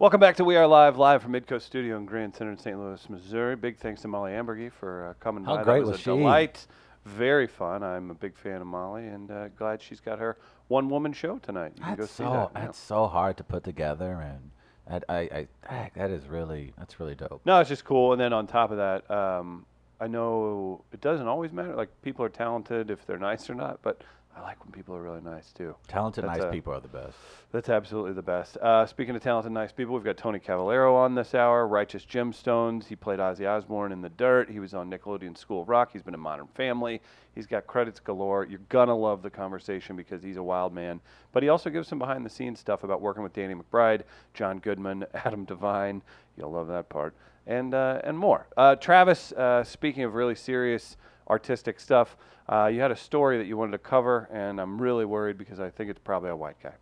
Welcome back to We Are Live, live from Midcoast Studio in Grand Center in St. Louis, Missouri. Big thanks to Molly Ambergy for uh, coming How by. great that was, was a she? delight. Very fun. I'm a big fan of Molly, and uh, glad she's got her one-woman show tonight. You can go That's see so that. that's so hard to put together, and that, I, I, I that is really that's really dope. No, it's just cool. And then on top of that, um, I know it doesn't always matter. Like people are talented if they're nice or not, but I like when people are really nice too. Talented, That's nice a- people are the best. That's absolutely the best. Uh, speaking of talented, nice people, we've got Tony Cavalero on this hour. Righteous Gemstones. He played Ozzy Osbourne in The Dirt. He was on Nickelodeon School of Rock. He's been in Modern Family. He's got credits galore. You're gonna love the conversation because he's a wild man. But he also gives some behind-the-scenes stuff about working with Danny McBride, John Goodman, Adam Devine. You'll love that part, and uh, and more. Uh, Travis, uh, speaking of really serious artistic stuff, uh, you had a story that you wanted to cover, and I'm really worried because I think it's probably a white guy.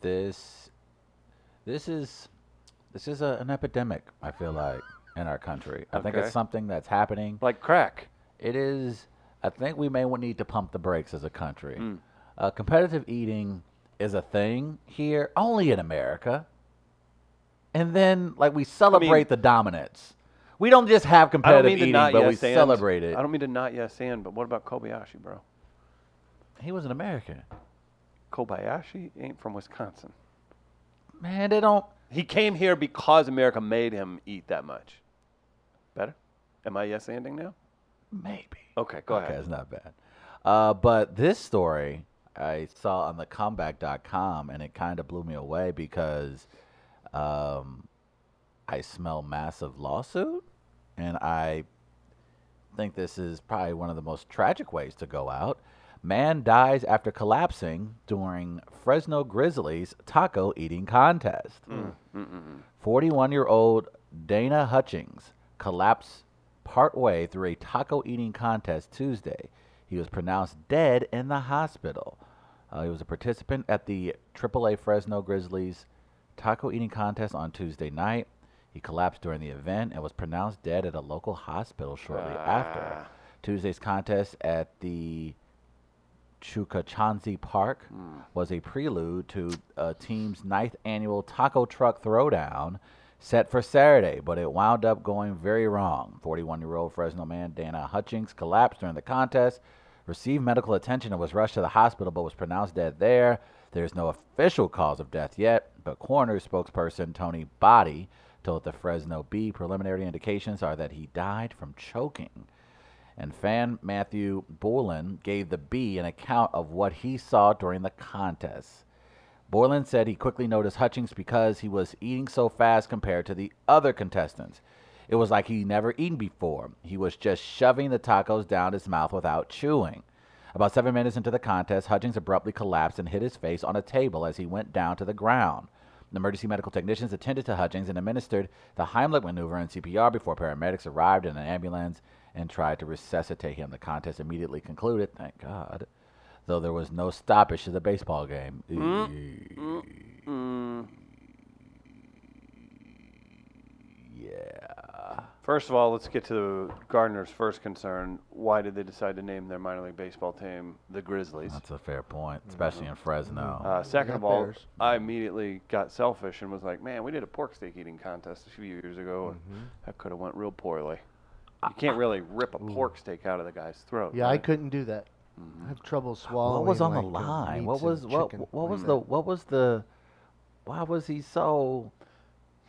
This, this is, this is a, an epidemic. I feel like in our country. I think it's something that's happening. Like crack. It is. I think we may need to pump the brakes as a country. Mm. Uh, competitive eating is a thing here, only in America. And then, like, we celebrate the dominance. We don't just have I don't competitive mean to eating, not but we yes and. celebrate it. I don't mean to not yes and, but what about Kobayashi, bro? He was an American. Kobayashi ain't from Wisconsin. Man, they don't. He came here because America made him eat that much. Better? Am I yes anding now? Maybe. Okay, go okay, ahead. it's not bad. Uh, but this story I saw on the comeback.com and it kind of blew me away because um, I smell massive lawsuit and I think this is probably one of the most tragic ways to go out. Man dies after collapsing during Fresno Grizzlies taco eating contest. Mm, mm, mm, 41 year old Dana Hutchings collapsed partway through a taco eating contest Tuesday. He was pronounced dead in the hospital. Uh, he was a participant at the AAA Fresno Grizzlies taco eating contest on Tuesday night. He collapsed during the event and was pronounced dead at a local hospital shortly after. Ah. Tuesday's contest at the Chukchansi Park was a prelude to a team's ninth annual taco truck throwdown set for Saturday, but it wound up going very wrong. 41 year old Fresno man Dana Hutchings collapsed during the contest, received medical attention, and was rushed to the hospital, but was pronounced dead there. There's no official cause of death yet, but coroner spokesperson Tony Botti told the Fresno Bee preliminary indications are that he died from choking and fan Matthew Borland gave the Bee an account of what he saw during the contest. Borland said he quickly noticed Hutchings because he was eating so fast compared to the other contestants. It was like he never eaten before. He was just shoving the tacos down his mouth without chewing. About seven minutes into the contest, Hutchings abruptly collapsed and hit his face on a table as he went down to the ground. The emergency medical technicians attended to Hutchings and administered the Heimlich maneuver and CPR before paramedics arrived in an ambulance and tried to resuscitate him. The contest immediately concluded, thank God, though there was no stoppage to the baseball game. Mm. Yeah. First of all, let's get to Gardner's first concern. Why did they decide to name their minor league baseball team the Grizzlies? That's a fair point, especially in Fresno. Uh, second of all, Bears. I immediately got selfish and was like, "Man, we did a pork steak eating contest a few years ago, Mm-hmm. and that could have went real poorly." You can't really rip a pork steak out of the guy's throat. Yeah, I right? couldn't do that. I have trouble swallowing. what was on the like, uh, line? What meats was and what? chicken What like was that. the? What was the? Why was he so?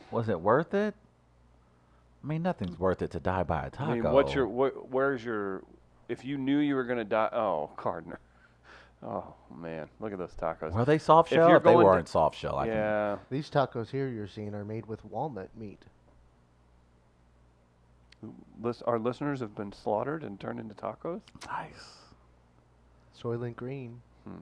Was it worth it? I mean, nothing's worth it to die by a taco. I mean, what's your wh- where's your? If you knew you were gonna die, oh, Gardner. Oh man, look at those tacos. Were they soft If shell? you're If they going weren't soft shell, I can. yeah, These tacos here you're seeing are made with walnut meat. Lis- our listeners have been slaughtered and turned into tacos. Nice. Soylent Green. Hmm.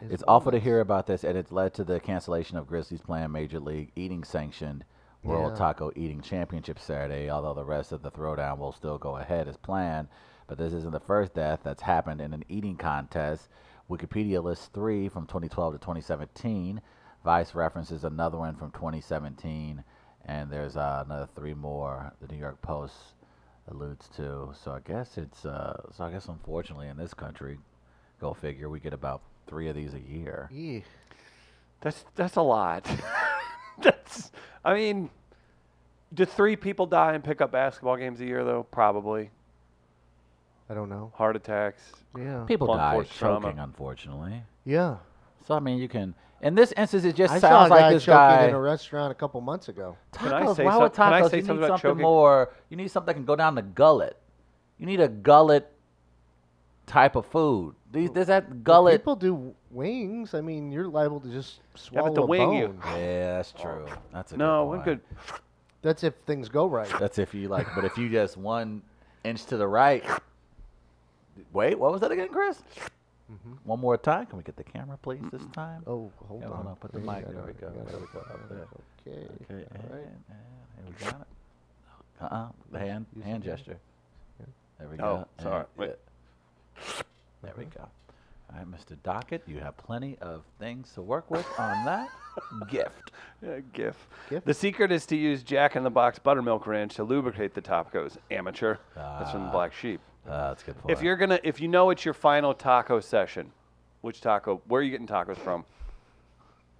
is It's awful to walnuts. hear about this, and it's led to the cancellation of Grizzlies playing Major League Eating sanctioned World Yeah. Taco Eating Championship Saturday, although the rest of the throwdown will still go ahead as planned. But this isn't the first death that's happened in an eating contest. Wikipedia lists three from 2012 to 2017. Vice references another one from 2017, and there's uh, another three more the New York Post alludes to. So I guess it's uh, so I guess unfortunately in this country, go figure, we get about three of these a year. Yeah. That's that's a lot. That's. I mean, do three people die and pick up basketball games a year though? Probably. I don't know. Heart attacks. Yeah. People Blunt die force trauma. choking, unfortunately. Yeah. So I mean, you can. In this instance, it just I saw sounds a guy like this choking guy. in a restaurant a couple months ago. Can I Tacos. say Why some- would can I tacos? say you need something about something choking? more. You need something that can go down the gullet. You need a gullet type of food. These, there's that gullet. People do wings. I mean, you're liable to just Yeah, swallow but the a wing you- bone. Yeah, that's true. That's a No, good we're point. good. That's if things go right. That's if you like, but if you just one inch to the right. Wait, what was that again, Chris? One more time. Can we get the camera, please, this time? Mm-hmm. Oh, hold Yeah, on. hold on, put the Wait, mic- there we go, there we go, up. Okay. Okay, and, all right. and we got it. Uh-uh, the hand, use hand hand. gesture. There we go. Oh, go. sorry. and- Wait. yeah. There we go. All right, Mr. Dockett, you have plenty of things to work with on that gift. Yeah, GIF. GIF? The secret is to use Jack in the Box buttermilk ranch to lubricate the tacos. Amateur. That's from the Ah. Black Sheep. Uh, that's good point. If you're gonna, if you know it's your final taco session, which taco? Where are you getting tacos from?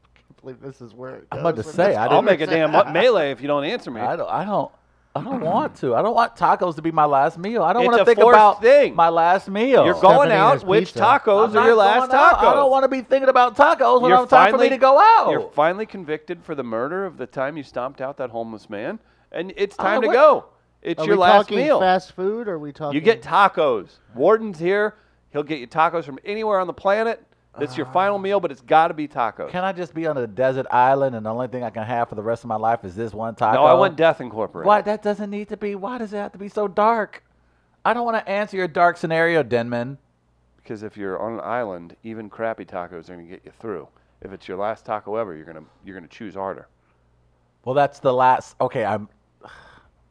I can't believe this is where it I'm about to with say, this I I'll didn't- make a damn mu- melee if you don't answer me. I don't. I don't. I don't want to. I don't want tacos to be my last meal. I don't It's want a to think forced about thing. my last meal. You're going Stephanie out. has Which pizza. tacos I'm are not your last going out. tacos? I don't want to be thinking about tacos when You're it's time for me to go out. You're finally convicted for the murder of the time you stomped out that homeless man, and it's time to would- go. It's Are your we last talking meal. fast food? Or are we talking? You get tacos. Warden's here. He'll get you tacos from anywhere on the planet. That's your final meal, but it's got to be tacos. Can I just be on a desert island and the only thing I can have for the rest of my life is this one taco? no, I want Death Incorporated. Why? That doesn't need to be. Why does it have to be so dark? I don't want to answer your dark scenario, Denman. Because if you're on an island, even crappy tacos are gonna get you through. If it's your last taco ever, you're gonna you're gonna choose harder. Well, that's the last. Okay, I'm.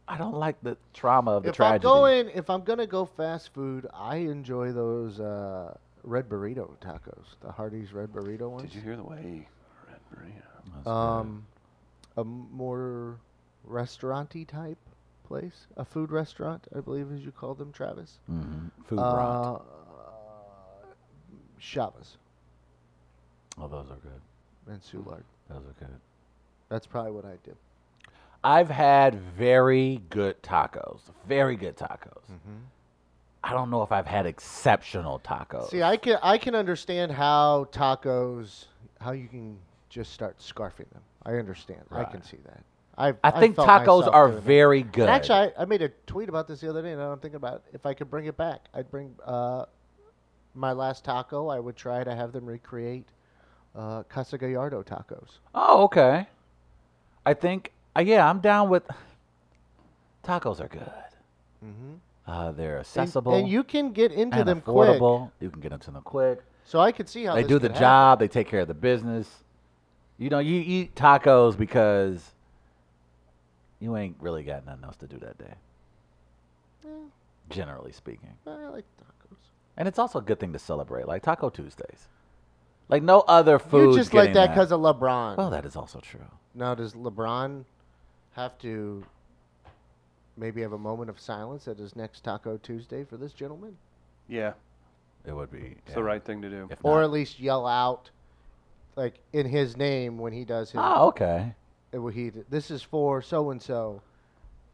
I don't like the trauma of the If tragedy. I'm going, if I'm gonna go fast food, I enjoy those uh, red burrito tacos, the Hardee's red burrito ones. Did you hear the way Red Burrito? That's Um, a more restauranty type place, a food restaurant, I believe, as you call them, Travis. good. Mhm. Food rot. Uh, Chavez Oh, those are good. and Soulard. Those are good. That's probably what I did. I've had very good tacos. Very good tacos. I don't know if I've had exceptional tacos. See, I can I can understand how tacos, how you can just start scarfing them. I understand. I can see that. I've, I think tacos are that. very good. Actually, I, I made a tweet about this the other day, and I'm thinking about if I could bring it back. I'd bring uh, my last taco. I would try to have them recreate uh, Casa Gallardo tacos. oh, okay. I think, uh, yeah, I'm down with. Tacos are good. Mm-hmm. Uh, they're accessible and you can get into and them quick. affordable. You can get into them quick. So I could see how they do the job. They take care of the business. You know, you eat tacos because you ain't really got nothing else to do that day. happen. Generally speaking. I like tacos. And it's also a good thing to celebrate, like Taco Tuesdays. Like no other food. You're just like that because of LeBron. Well, that is also true. Now, does LeBron have to maybe have a moment of silence at his next Taco Tuesday for this gentleman? Yeah, It would be it's the right thing to do. If Or not- at least yell out, like in his name when he does his. oh, okay. uh, when he this is for so and so.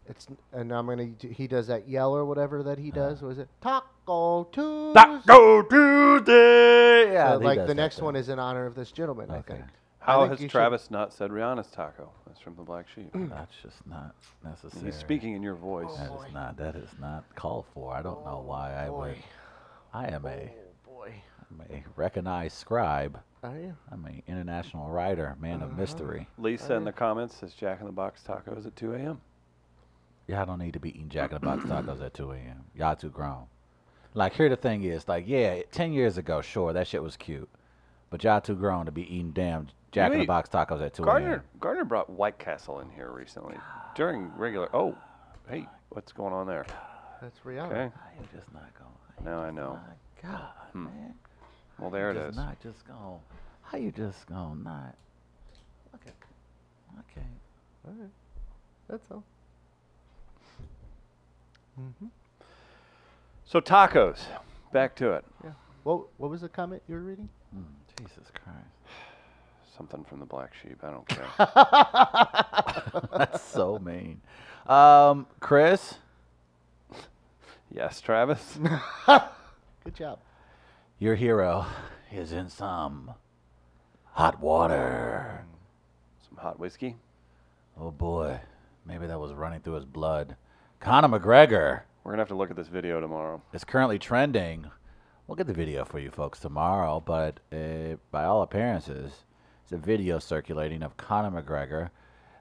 It's and I'm gonna he does that yell or whatever that he does. Was it Taco Tuesday? Taco Tuesday. Yeah, So, he like does the that next thing. one is in honor of this gentleman. I Okay. think. I How has you should- Travis not said Rihanna's taco? That's from the Black Sheep. That's just not necessary. He's speaking in your voice. That is not. That is not called for. I don't know why I oh, would. I am a, Oh boy. I'm a recognized scribe. Are you? I'm an international writer, man of uh-huh. mystery. Lisa in the comments says Jack in the Box tacos at 2 a.m. Y'all don't need to be eating Jack in the Box tacos at 2 a.m. Y'all too grown. Like here, the thing is, like, yeah, ten years ago, sure, that shit was cute, but y'all too grown to be eating damn Jack in the ate- Box tacos at 2 Gardner a.m. Gardner brought White Castle in here recently during regular. Oh, hey, what's going on there? That's Rihanna. Okay, How you just not going? how now I just know. not- God, Hmm. man. Well, there it just is. Not just going. How you just going not? Okay. Okay. All right. That's all. Mm-hmm. So tacos. Back to it. Yeah. What What was the comment you were reading? Mm, Jesus Christ. Something from the Black Sheep. I don't care. That's so mean. Um, Chris, yes, Travis. Good job. your hero is in some hot water. Some hot whiskey. Oh boy, maybe that was running through his blood. Conor McGregor We're gonna have to look at this video tomorrow. It's currently trending. We'll get the video for you folks tomorrow, but uh, by all appearances, a video circulating of Conor McGregor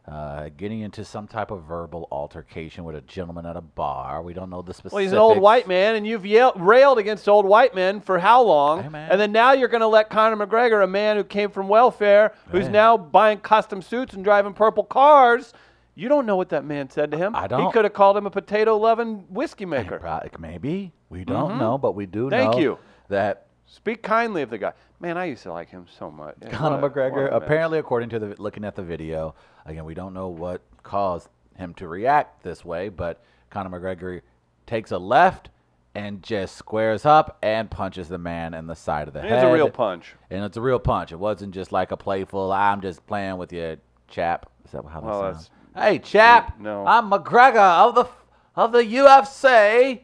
uh, getting into some type of verbal altercation with a gentleman at a bar. We don't know the specifics. Well, he's an old white man, and you've yelled, railed against old white men for how long? Hey. And then now you're going to let Conor McGregor, a man who came from welfare, who's Hey. now buying custom suits and driving purple cars. You don't know what that man said to him. I don't. He could have called him a potato-loving whiskey maker. Maybe we don't know, but we do Mm-hmm. Thank know you. that Speak kindly of the guy. Man, I used to like him so much. Yeah, Conor what a- what McGregor, a apparently, according to the looking at the video, again, we don't know what caused him to react this way, but Conor McGregor takes a left and just squares up and punches the man in the side of the head. It's a real punch. and it's a real punch. It wasn't just like a playful. I'm just playing with you, chap. Is that how that Well, sounds? that's- Hey, chap. No. I'm McGregor of the of the UFC.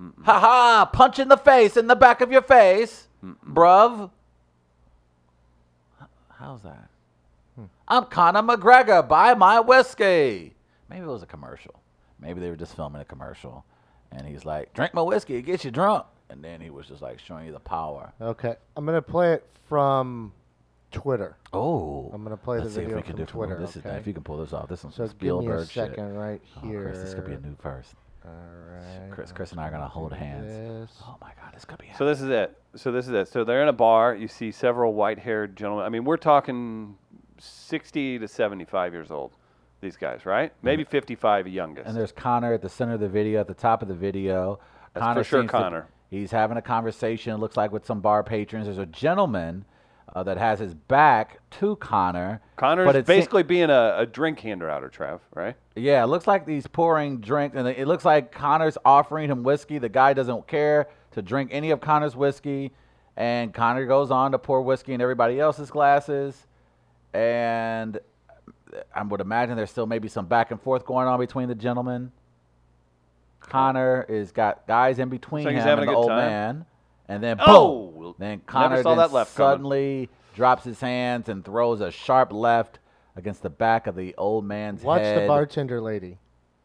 Ha ha! Punch in the face, in the back of your face, bruv. How's that? Hmm. I'm Conor McGregor. Buy my whiskey. Maybe it was a commercial. Maybe they were just filming a commercial, and he's like, "Drink my whiskey, it gets you drunk." And then he was just like showing you the power. Okay, I'm gonna play it from Twitter. Oh, I'm gonna play the let's see if video we can from do Twitter, This is, okay? if you can pull this off, this is So some give me a Spielberg shit. second right Oh, here. Chris, this could be a new first. All right. Chris, Chris and I are gonna hold hands. This. Oh my God, this could be. So this is it. So this is it. So they're in a bar. You see several white-haired gentlemen. I mean, we're talking 60 to 75 years old. These guys, right? Maybe 55 youngest. And there's Conor at the center of the video, at the top of the video. That's Conor for sure seems to- Conor. he's having a conversation, it looks like, with some bar patrons. There's a gentleman uh, that has his back to Conor. Conor's but se- basically being a, a drink hander outer, Trav, right? Yeah, it looks like he's pouring drink, and it looks like Conor's offering him whiskey. The guy doesn't care to drink any of Conor's whiskey, and Conor goes on to pour whiskey in everybody else's glasses. And I would imagine there's still maybe some back and forth going on between the gentlemen. Conor is got guys in between like him he's having and a the good old time. man, and then oh! boom, Oh! then Conor saw then that coming. suddenly drops his hands and throws a sharp left against the back of the old man's Watch head. Watch the bartender lady.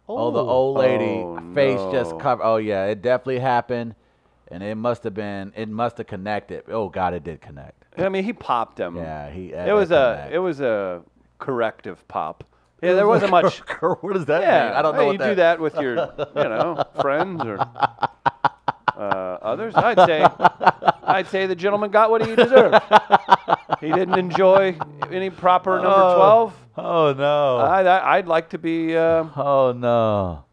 Oh, the old oh, lady Oh, face just no. covered. Oh yeah, it definitely happened, and it must have been. It must have connected. Oh God, it did connect. I mean, he popped him. Yeah, he. It was a it was a corrective pop. Yeah, there wasn't much. what does that Yeah, mean? I don't know. hey, what you that, do that with your, you know, friends or others. I'd say, I'd say the gentleman got what he deserved. he didn't enjoy any proper number Oh. twelve. Oh no. I, I, I'd like to be. Uh, oh no.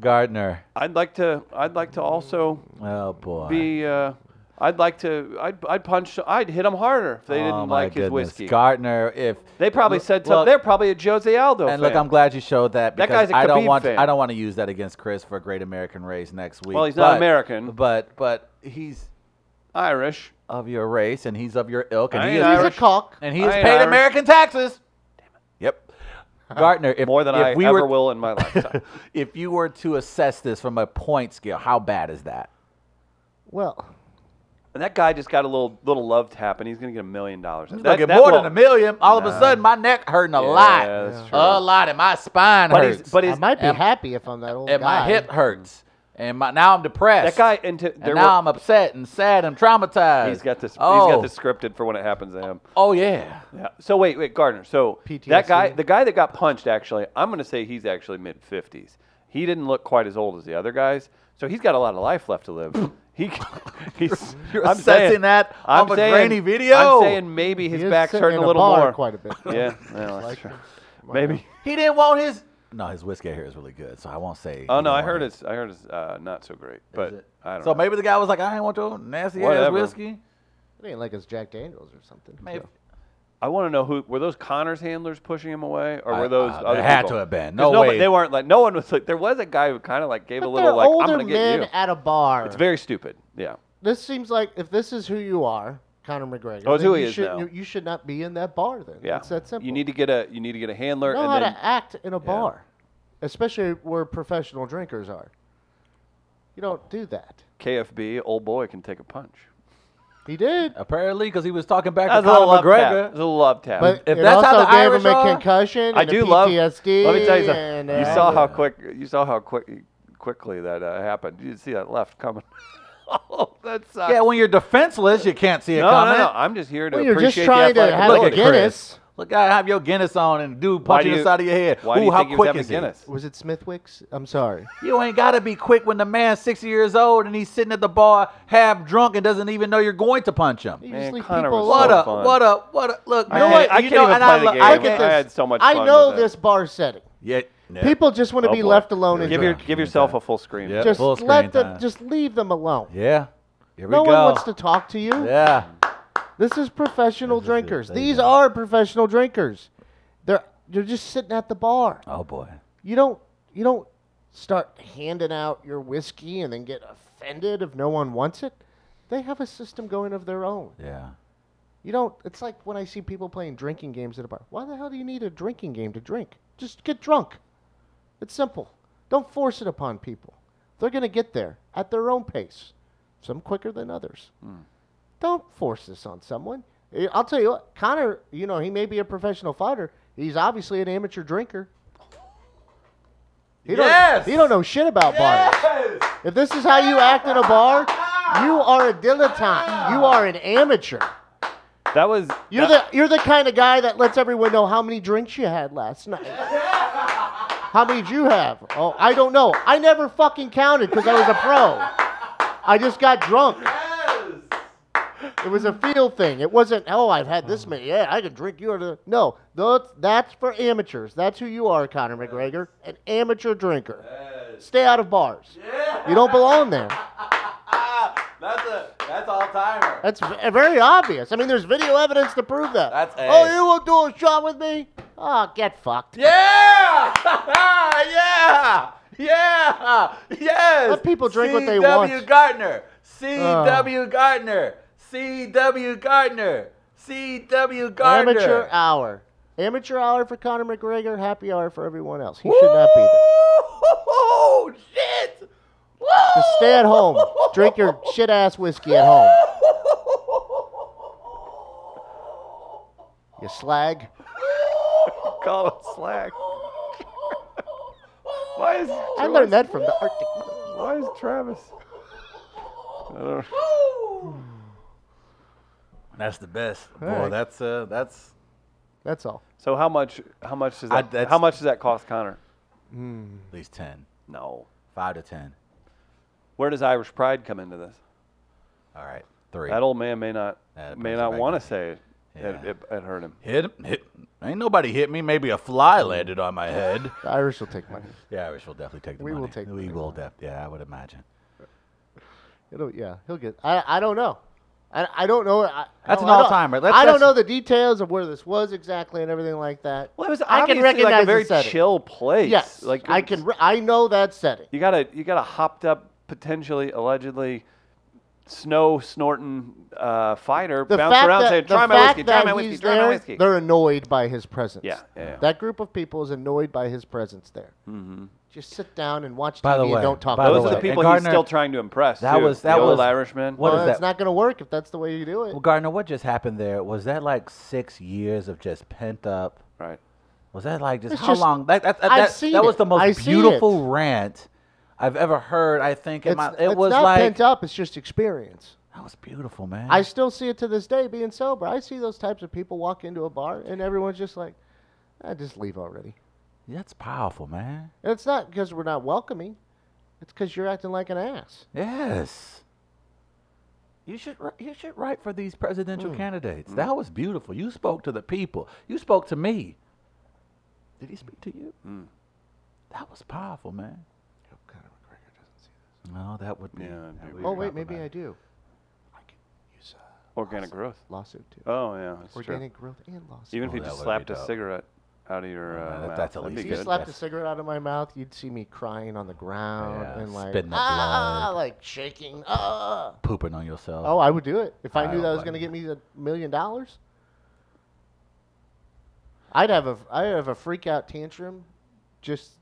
Gardner. I'd like to. I'd like to also Oh boy. be. Uh, I'd like to. I'd, I'd punch. I'd hit him harder if they oh, didn't my like his goodness. whiskey. Gardner, if They probably Look- said something. look, They're probably a Jose Aldo And fan. look, I'm glad you showed that That because guy's a I don't want fan. I don't want to use that against Chris for a Great American Race next week. Well, he's not But- American. but but he's Irish. of your race and he's of your ilk and he ain't is He's a cock. and he has paid Irish. American taxes. Yep. Gardner, if More than if I we ever were, will in my lifetime. if you were to assess this from a point scale, how bad is that? Well, And that guy just got a little little love tap, and he's gonna get a million dollars. He's That- gonna get more will- than a million. All of a sudden, my neck hurting a Yeah, lot, that's true. a lot, and my spine But hurts, he's but I might be and- happy if I'm that old and guy. my hip hurts, and my, now I'm depressed. that guy into and now were- I'm upset and sad and traumatized. he's got this Oh, he's got oh. this scripted for when it happens to him. Oh yeah. Yeah. So wait, wait, Gardner. So that guy, the guy that got punched, actually, I'm gonna say he's actually mid 50s. He didn't look quite as old as the other guys, so he's got a lot of life left to live. He, he's. You're I'm assessing saying, that I'm a saying, grainy video. I'm saying maybe his back's hurting a little bar more. Quite a bit. Yeah. well, that's Like- true. Maybe. He didn't want his. No, his whiskey here is really good, so I won't say. Oh he no, I heard it. it's I heard it's uh, not so great, but it? I don't So know. maybe the guy was like, "I ain't want your nasty ass Whatever. whiskey." It ain't like it's Jack Daniels or something. Maybe. I want to know who were those Conors handlers pushing him away, or were those uh, other there had people? to have been. No nobody- way. They weren't like no one was like. There was a guy who kind of like gave a little like older I'm gonna men get you. at a bar. It's very stupid. Yeah. this seems like if this is who you are, Conor McGregor. Oh, who he you is should, now. You, you should not be in that bar then. Yeah, It's that simple. You need to get a you need to get a handler know and how then to act in a bar, especially where professional drinkers are. You don't do that. KFB old boy can take a punch. He did, Apparently, because he was talking back That's to a little Conor love tap. McGregor. That's a little love tap. but If it that's how also the gave Irish him a are, concussion. I and a do love. PTSD. Let me tell you and, something. You uh, saw how quick you saw how quick quickly that uh, happened. You didn't see that left coming. oh, that sucks. Yeah, when you're defenseless, you can't see it no, coming. no, no. I'm just here to Well, you're just appreciate trying the to athletic have Look a at ability. Guinness. Chris. Look, I have your Guinness on and dude Why punching do the side of your head. Why Ooh, do you how think he was quick having is he? Guinness? Was it Smithwick's? I'm sorry. You ain't got to be quick when the man's 60 years old and he's sitting at the bar half drunk and doesn't even know you're going to punch him. You Man, just leave Conor people was What so alone. up? fun. What up? What up? Look, I man, can't- I you can't know, even and play I, the lo- game. I Look get at I this. had so much I know with it. this bar setting. Yeah, yeah. People just want to Oh, be boy. left alone and Give your drink. give yourself a full screen. Yeah. Just full screen let them. time. Just leave them alone. Yeah. Here we No go. one wants to talk to you. Yeah. This is professional This is it. drinkers. There you These go. are professional drinkers. They're they're just sitting at the bar. Oh boy. You don't you don't start handing out your whiskey and then get offended if no one wants it. They have a system going of their own. Yeah. You don't. It's like when I see people playing drinking games at a bar. Why the hell do you need a drinking game to drink? Just get drunk. It's simple. Don't force it upon people. They're going to get there at their own pace. Some quicker than others. Hmm. Don't force this on someone. I'll tell you what, Conor, you know, he may be a professional fighter. He's obviously an amateur drinker. He Yes! Don't, he don't know shit about bars. If this is how you act in a bar, you are a dilettante. You are an amateur. That was You're that- the you're the kind of guy that lets everyone know how many drinks you had last night. how many did you have? Oh, I don't know. I never fucking counted because I was a pro. I just got drunk. It was a feel thing. It wasn't. Oh, I've had this mm. many. Yeah, I can drink you. Or the no, that's that's for amateurs. That's who you are, Conor McGregor, an amateur drinker. Stay out of bars. Yeah. You don't belong there. That's a that's all timer. That's uh, very obvious. I mean, there's video evidence to prove that. That's oh, you won't do a shot with me? Oh, get fucked. Yeah! yeah! Yeah! Yes! Let people drink what they want. C.W. Gardner. C.W. Uh. Gardner. C.W. Gardner. C.W. Gardner. Amateur hour. Amateur hour for Conor McGregor. Happy hour for everyone else. He should not be there. Oh shit! Just stay at home. Drink your shit ass whiskey at home. You slag. call it slack. Why is I learned that from the Arctic. Why is Travis? I don't, That's the best. All Boy, right. that's uh, that's That's all. so how much? How much does that? that's- how much does that cost Conor? at least ten. No. Five to ten. Where does Irish pride come into this? All right. Three. That old man may not That may not want to- to say it. Yeah. It, it, it hurt him. hit him. Hit. Ain't nobody hit me. Maybe a fly landed on my head. The Irish will take money. The Irish will definitely take the We will take We money. will def- Yeah, I would imagine. It'll, yeah, he'll get. I, I don't know. I, I don't know. I, That's no, an all-timer. Let's- I don't know the details of where this was exactly and everything like that. Well, it was I can recognize like a very chill place. Yes, like I can. Re- I know that setting. You got a you got a hopped up, potentially, allegedly, snow snorting uh, fighter The bounce fact around that, saying, "Try my fact whiskey, try my whiskey, he's try my there, whiskey." They're annoyed by his presence. Yeah, yeah, yeah. That group of people is annoyed by his presence there. Mm-hmm. Just sit down and watch By TV the and don't talk. by Those the are the way, each other. people and he's still trying to impress. that too. was- that the old was- Irishman. what well, is it's not going to work if that's the way you do it. Well, Gardner, what just happened there? Was that like six years of just pent up? Right. Was that like just It's how just- long? That that, that, I've that, seen that was the most I see beautiful rant I've ever heard. I think in it's my, it it's was not like pent up. It's just experience. that was beautiful, man. I still see it to this day being sober. I see those types of people walk into a bar and everyone's just like, I just leave already. That's powerful, man. And it's not because we're not welcoming. It's because you're acting like an ass. Yes. You should you should write for these presidential Mm. candidates. That was beautiful. You spoke to the people. You spoke to me. Did he speak to you? Mm. That was powerful, man. No, that would be. Yeah, it'd that be would Oh wait, maybe I do. I can use a Organic growth. lawsuit too. Oh yeah, that's true. Organic growth and lawsuit. Even if Oh, he that just would be slapped a dope. cigarette. out of your Oh, uh, that- mouth. that's That'd be Elise. If you good. slapped a Yes. cigarette out of my mouth, you'd see me crying on the ground Yeah, and like spitting up ah, blood. like shaking. Ah. Pooping on yourself. Oh, I would do it if I, I knew don't that was like going to it. get me a million dollars. I'd have a I'd have a freak out tantrum, just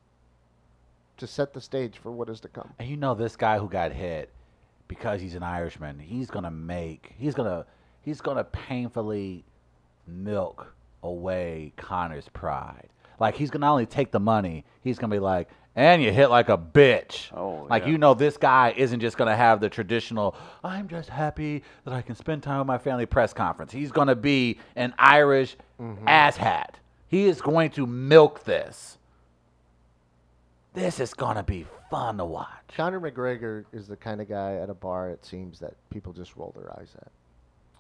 to set the stage for what is to come. And you know this guy who got hit because he's an Irishman, he's gonna make he's gonna he's gonna painfully milk away Conor's pride. Like he's gonna not only take the money, he's gonna be like, and you hit like a bitch. Oh, like yeah. you know this guy isn't just gonna have the traditional I'm just happy that I can spend time with my family press conference. He's gonna be an Irish mm-hmm. asshat. He is going to milk this. This is gonna be fun to watch. Conor McGregor is the kind of guy at a bar it seems that people just roll their eyes at.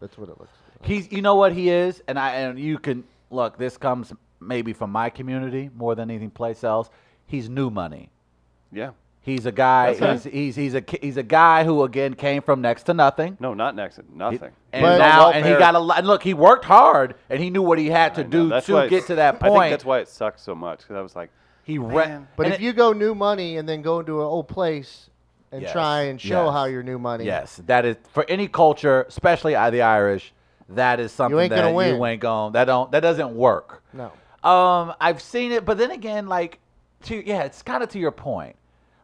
That's what it looks like. He's, you know what he is, and I, and you can look. This comes maybe from my community more than anything place else. He's new money. Yeah. He's a guy. That's He's, he's he's a he's a guy who again came from next to nothing. No, not next. To nothing. And But- now, and he welfare. got a lot. and Look, he worked hard, and he knew what he had to I know, do that's to why get to that I think point. that's why it sucks so much because I was like, he re- Man. But and if it- you go new money and then go into an old place and Yes, try and show yes. how you're new money, Yes, that is for any culture, especially the Irish. That is something ain't that gonna win. you ain't going. That don't. That doesn't work. no. Um, I've seen it, but then again, like, to yeah, it's kind of to your point.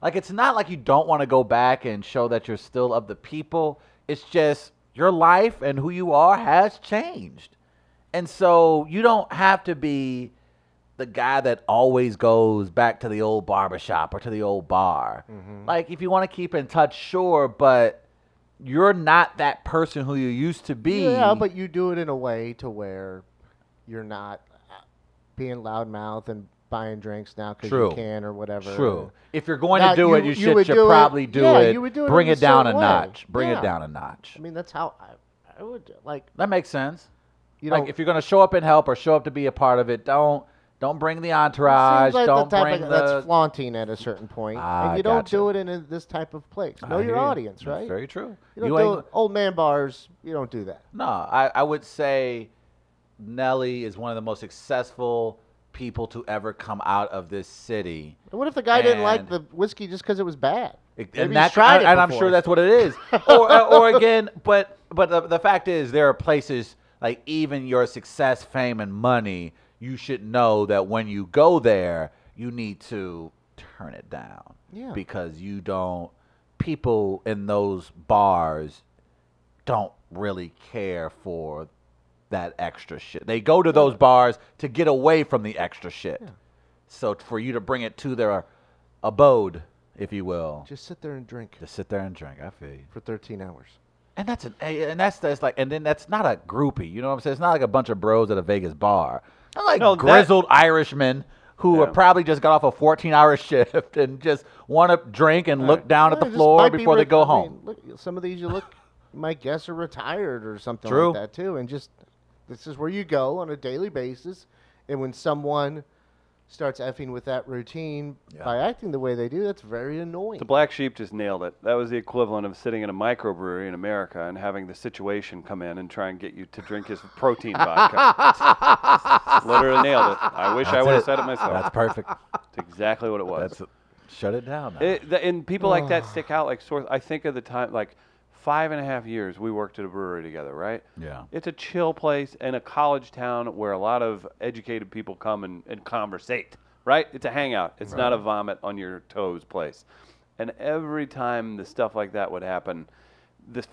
Like, it's not like you don't want to go back and show that you're still of the people. It's just your life and who you are has changed, and so you don't have to be the guy that always goes back to the old barbershop or to the old bar. Like, if you want to keep in touch, sure, but you're not that person who you used to be. Yeah, but you do it in a way to where you're not uh, being loudmouth and buying drinks now because you can or whatever. True. If you're going Now, to do you- it, you, you should, would should do it- probably do yeah, it. you would do it Bring it down a way. notch. Bring Yeah. it down a notch. I mean, that's how I, I would like. That makes sense. You like if you're going to show up and help or show up to be a part of it, don't don't bring the entourage. like don't the bring of, the. that's flaunting at a certain point, Ah, and you don't gotcha. do it in a, this type of place. I Know your hear you. audience, That's right? Very true. You don't You do old man bars. You don't do that. No, I, I would say Nelly is one of the most successful people to ever come out of this city. And what if the guy didn't like the whiskey just because it was bad? It- and that, tried it and I'm sure that's what it is. or, or, or again, but but the, the fact is, there are places like even your success, fame, and money. You should know that when you go there, you need to turn it down. Yeah. Because you don't. People in those bars don't really care for that extra shit. They go to those bars to get away from the extra shit. So for you to bring it to their abode, if you will, Just sit there and drink just sit there and drink. I feel you. for 13 hours. And that's an and that's that's like and then that's not a groupie. You know what I'm saying? It's not like a bunch of bros at a Vegas bar. They're like No, that- grizzled Irishmen who Yeah. probably just got off a 14 hour shift and just want to drink and look down at the floor might be before they go I home. mean, look, some of these you look, my guess are retired or something True. like that too, and just this is where you go on a daily basis, and when someone starts effing with that routine Yeah. by acting the way they do, that's very annoying. The black sheep just nailed it. That was the equivalent of sitting in a microbrewery in America and having the situation come in and try and get you to drink his protein vodka. Literally nailed it. I wish I would have said it myself. That's perfect. That's exactly what it was. That's shut it down. It, the, and people like that stick out like sore. I think of the time, like five and a half years we worked at a brewery together, right? Yeah. It's a chill place in a college town where a lot of educated people come and, and conversate, right? It's a hangout. It's not a vomit on your toes place. And every time the stuff like that would happen, this,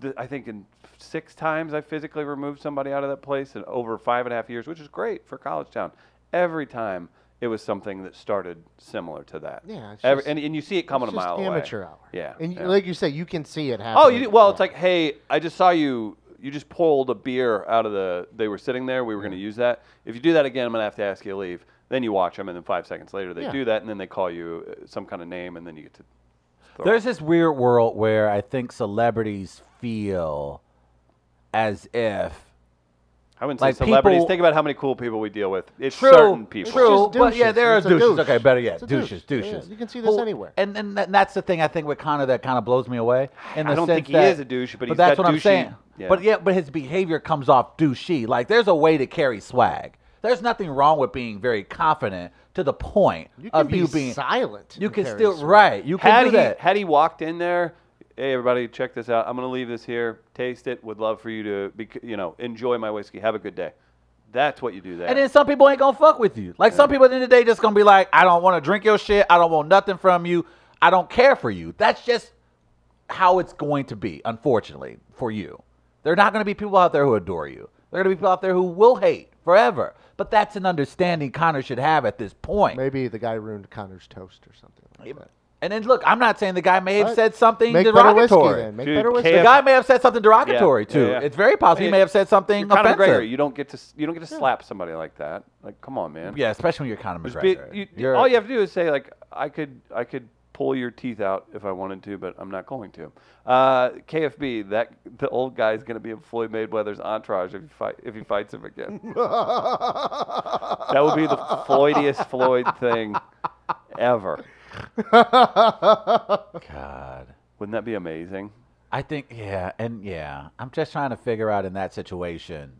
the, I think in six times I physically removed somebody out of that place in over five and a half years, which is great for college town. Every time it was something that started similar to that. Yeah, it's Every, just- and, and you see it coming a mile away. It's a just mile amateur away. hour. Yeah. and you, yeah. like you say, you can see it happen. Oh, you, well, it's like, hey, I just saw you. You just pulled a beer out of the. They were sitting there. We were going to use that. If you do that again, I'm going to have to ask you to leave. Then you watch them, and then five seconds later they Yeah. do that, and then they call you uh, some kind of name, and then you get to. throw There's it. this weird world where I think celebrities feel as if I wouldn't like say celebrities. people- Think about how many cool people we deal with. It's True, certain people. True, just but yeah, there are It's douches. douche. Okay, better yet, It's a douches, douche. Yeah, douches. you can see this Who- anywhere. And and that- that's the thing I think with Conor that kind of blows me away. In the I don't sense think he that- is a douche, but he's that's got what I'm saying. yeah. But yeah, but his behavior comes off douchey. Like there's a way to carry swag. There's nothing wrong with being very confident to the point You can of be you being silent. You can still a sword. right. You can had do he that. had he walked in there, hey everybody, check this out. I'm gonna leave this here. Taste it. Would love for you to, be, you know, enjoy my whiskey. Have a good day. That's what you do there. And then some people ain't gonna fuck with you. Like some people at the end of the day just gonna be like, I don't want to drink your shit. I don't want nothing from you. I don't care for you. That's just how it's going to be, unfortunately, for you. There are not gonna be people out there who adore you. There are gonna be people out there who will hate forever. But that's an understanding Conor should have at this point. Maybe the guy ruined Conor's toast or something like that. And then look, I'm not saying the guy may have Right. said something Make better whiskey derogatory. then. Make Dude, better whiskey. The guy may have said something derogatory Yeah, too. yeah, yeah. It's very possible he may have said something You're Conor offensive. McGregor. You don't get to you don't get to slap somebody like that. Like, come on, man. yeah, especially when you're Conor Just be- McGregor. you- You're- all you have to do is say like, I could I could pull your teeth out if I wanted to, but I'm not going to. Uh, KFB, that the old guy is going to be in Floyd Mayweather's entourage if he fight if he fights him again. that would be the Floydiest Floyd thing ever. God. Wouldn't that be amazing? I think yeah, and yeah, I'm just trying to figure out in that situation.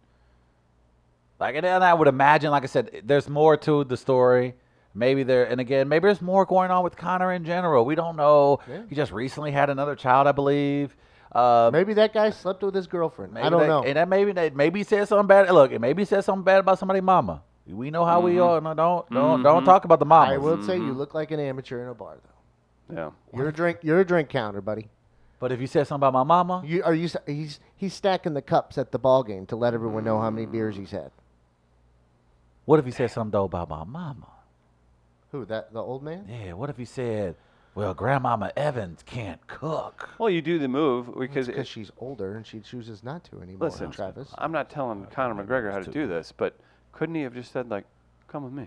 Like, and I would imagine, like I said, there's more to the story. Maybe there, and again, maybe there's more going on with Conor in general. We don't know. Yeah. He just recently had another child, I believe. Uh, Maybe that guy slept with his girlfriend. I don't that- know. And that maybe that maybe he said something bad. Look, maybe he said something bad about somebody's mama. We know how we mm-hmm. are. No, don't don't mm-hmm. don't talk about the mama. I will say you mm-hmm. look like an amateur in a bar though. Yeah. You're a drink. You're a drink counter, buddy. But if you said something about my mama, You are you? s- He's he's stacking the cups at the ball game to let everyone know how many mm. beers he's had. what if he said something though about my mama? Who that? The old man? Yeah, what if he said, "Well, Grandmama Evans can't cook." Well, you do the move because Because it- she's older and she chooses not to anymore. listen, Travis. I'm not telling Conor McGregor how to do this, but couldn't he have just said like, "Come with me,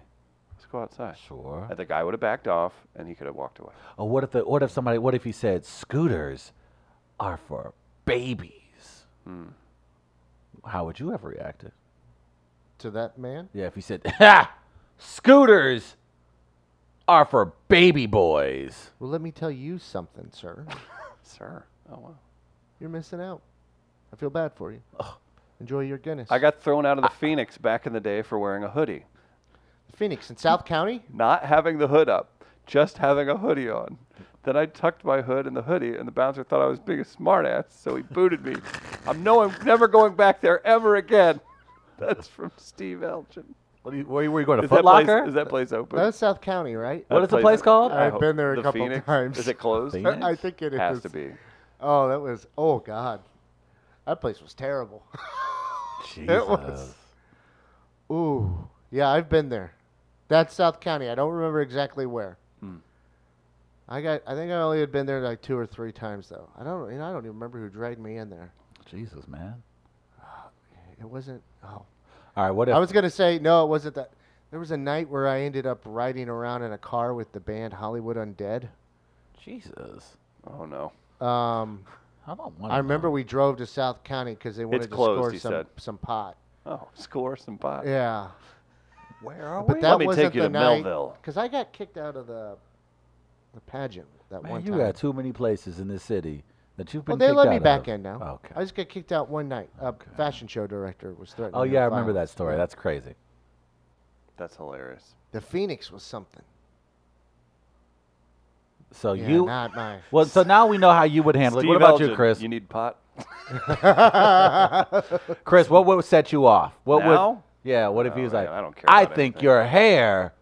let's go outside"? Sure. And the guy would have backed off, and he could have walked away. Or what if the what if somebody what if he said scooters are for babies? Hmm. How would you have reacted? To that man? Yeah, if he said, "Ha, scooters are for baby boys." Well, let me tell you something, sir. Sir, oh wow. You're missing out. I feel bad for you. Enjoy your Guinness. I got thrown out of the Phoenix back in the day for wearing a hoodie, Phoenix in South County. not having the hood up, just having a hoodie on. Then I tucked my hood in the hoodie, and the bouncer thought I was being a smartass, so he booted me. I'm no, I'm never going back there ever again. That's from Steve Elgin. What are you, where, where you going to Is Foot that, place, Locker? is that place open? That's South County, right? What That is the place called? I I've hope- been there a the couple Phoenix? times. Is it closed? Phoenix? I think it Has is. to be. Oh, that was. Oh God, that place was terrible. Jesus. was. Ooh, yeah, I've been there. That's South County. I don't remember exactly where. Hmm. I got. I think I only had been there like two or three times though. I don't. You know, I don't even remember who dragged me in there. Jesus, man. It wasn't. Oh, All right, what if I was gonna say no. It wasn't that. There was a night where I ended up riding around in a car with the band Hollywood Undead. Jesus? Oh no. Um, I don't want. I remember we drove to South County because they wanted to closed, score he some said. some pot. Oh, score some pot. Yeah, Where are but we? that Let me wasn't take you the to night Melville. because I got kicked out of the the pageant that Man, one you time. got too many places in this city that you've been. well, they kicked let me out back of. in now. Okay. I just got kicked out one night. A fashion show director was threatening. Oh me yeah, I with remember that violence. story. That's crazy. That's hilarious. the Phoenix was something. So Yeah, you. not my. Well, so now we know how you would handle it. What Steve about you, Chris? You need pot? Chris, what would set you off? What would? Yeah. What if he Oh, was man, like? I don't care I think anything." your hair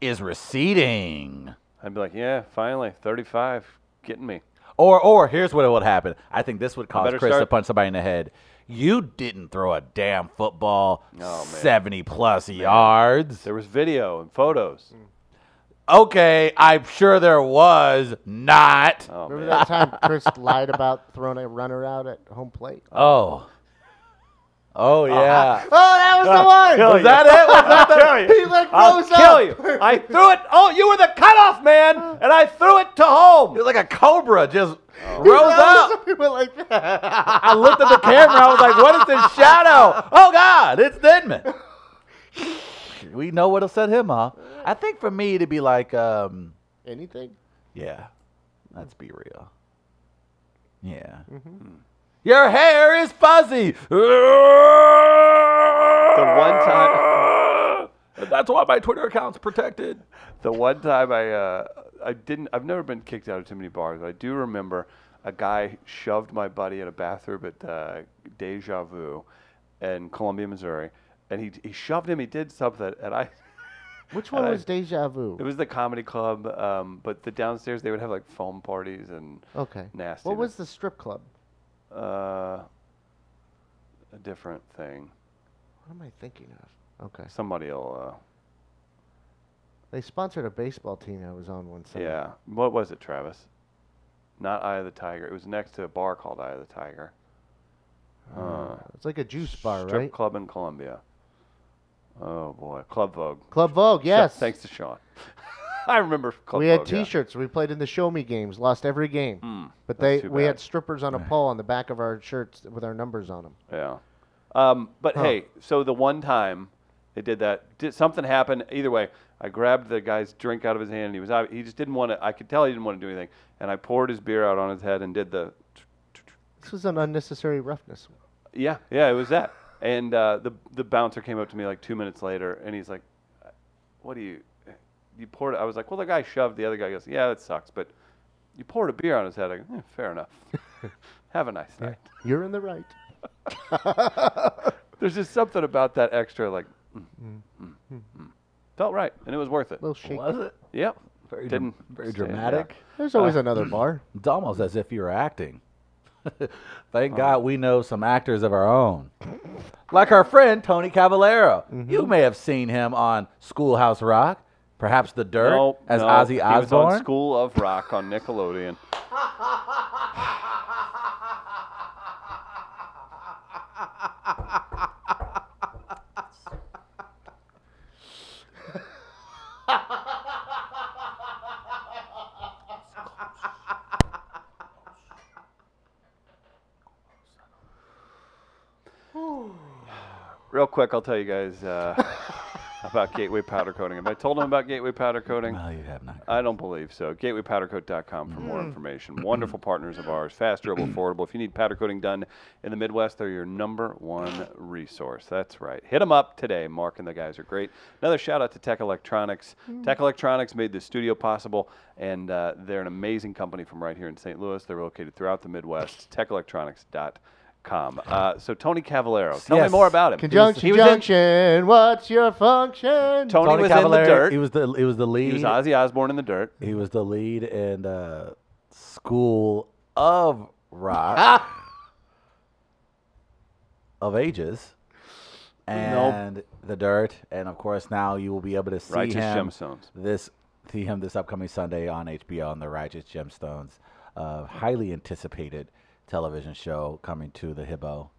is receding. I'd be like, yeah, finally, 35, getting me. Or, or here's what would happen. I think this would cause better Chris to punch somebody in the head. You didn't throw a damn football Oh, man. 70 plus yards. There was video and photos. Mm. Okay, I'm sure there was not. Oh, Remember man. that time Chris lied about throwing a runner out at home plate? Oh. Oh, oh yeah. Oh, that was the one. Was you. that it? Was that I'll the- kill you. He, like, I'll rose kill up. you. I threw it. Oh, you were the cutoff man, and I threw it to home. It was like a cobra just oh. He rose up. He went like. I looked at the camera. I was like, what is this shadow? Oh, God, it's Denman. we know what'll set him off. I think for me, it'd be like, um, Anything? yeah, let's be real. Yeah. Your hair is fuzzy. the one time, that's why my Twitter account's protected. the one time I, uh, I didn't. I've never been kicked out of too many bars. But I do remember a guy shoved my buddy in a bathroom at uh, Deja Vu, in Columbia, Missouri, and he he shoved him. He did something, and I. Which one And I- was Deja Vu? It was the comedy club, um, but the downstairs they would have like foam parties and okay. nasty. What was the strip club? uh, a different thing? What am I thinking of? Okay. Somebody will. They sponsored a baseball team I was on one Uh, summer. yeah. What was it, Travis? Not Eye of the Tiger. It was next to a bar called Eye of the Tiger. Uh, It's like a juice bar, strip right? Strip club in Columbia. Oh boy, Club Vogue. Club Vogue, Sha- yes. Thanks to Sean. I remember Club we had Vogue, yeah. T-shirts. We played in the Show Me games. Lost every game. Hmm, But that's they too we bad. had strippers on a pole on the back of our shirts with our numbers on them. Yeah. Um, but Huh. hey, so the one time they did that, did something happen? Either way, I grabbed the guy's drink out of his hand, and he was ob- he just didn't want to. I could tell he didn't want to do anything, and I poured his beer out on his head and did the. This was an unnecessary roughness. Yeah, yeah, it was that. And uh, the the bouncer came up to me like two minutes later, and he's like, "What do you? You poured?" I was like, "Well, the guy shoved the other guy." He goes, "Yeah, that sucks, but you poured a beer on his head." I go, "Eh, "Fair enough. Have a nice night." You're in the right. There's just something about that extra, like, mm, mm, mm. felt right, and it was worth it. little shake. Was it? Yep. Very, Didn't dram- very stand dramatic. There's always Uh, another bar. It's almost as if you were acting. Thank God we know some actors of our own. Like our friend Tony Cavalero. Mm-hmm. You may have seen him on Schoolhouse Rock, perhaps The Dirt, No, as no, Ozzy He was on Osbourne. School of Rock on Nickelodeon. quick, I'll tell you guys uh, about Gateway Powder Coating. Have I told them about Gateway Powder Coating? No, you have not. I don't believe so. GatewayPowderCoat.com for more information. Wonderful partners of ours, fast, durable, affordable. If you need powder coating done in the Midwest, they're your number one resource. That's right. Hit them up today. Mark and the guys are great. Another shout out to Tech Electronics. Tech Electronics made the studio possible, and uh, they're an amazing company from right here in St. Louis. They're located throughout the Midwest. TechElectronics.com. Uh, so Tony Cavalero, tell Yes. me more about him. Conjunction, he was in- junction. What's your function? Tony, was in the Cavalero, dirt. He was the he was the lead. He was Ozzy Osbourne in the dirt. He was the lead in uh, School of Rock of Ages and The Dirt, and of course now you will be able to see Righteous him Gemstones. this see him this upcoming Sunday on HBO on the Righteous Gemstones, uh, highly anticipated television show coming to the Hibbo,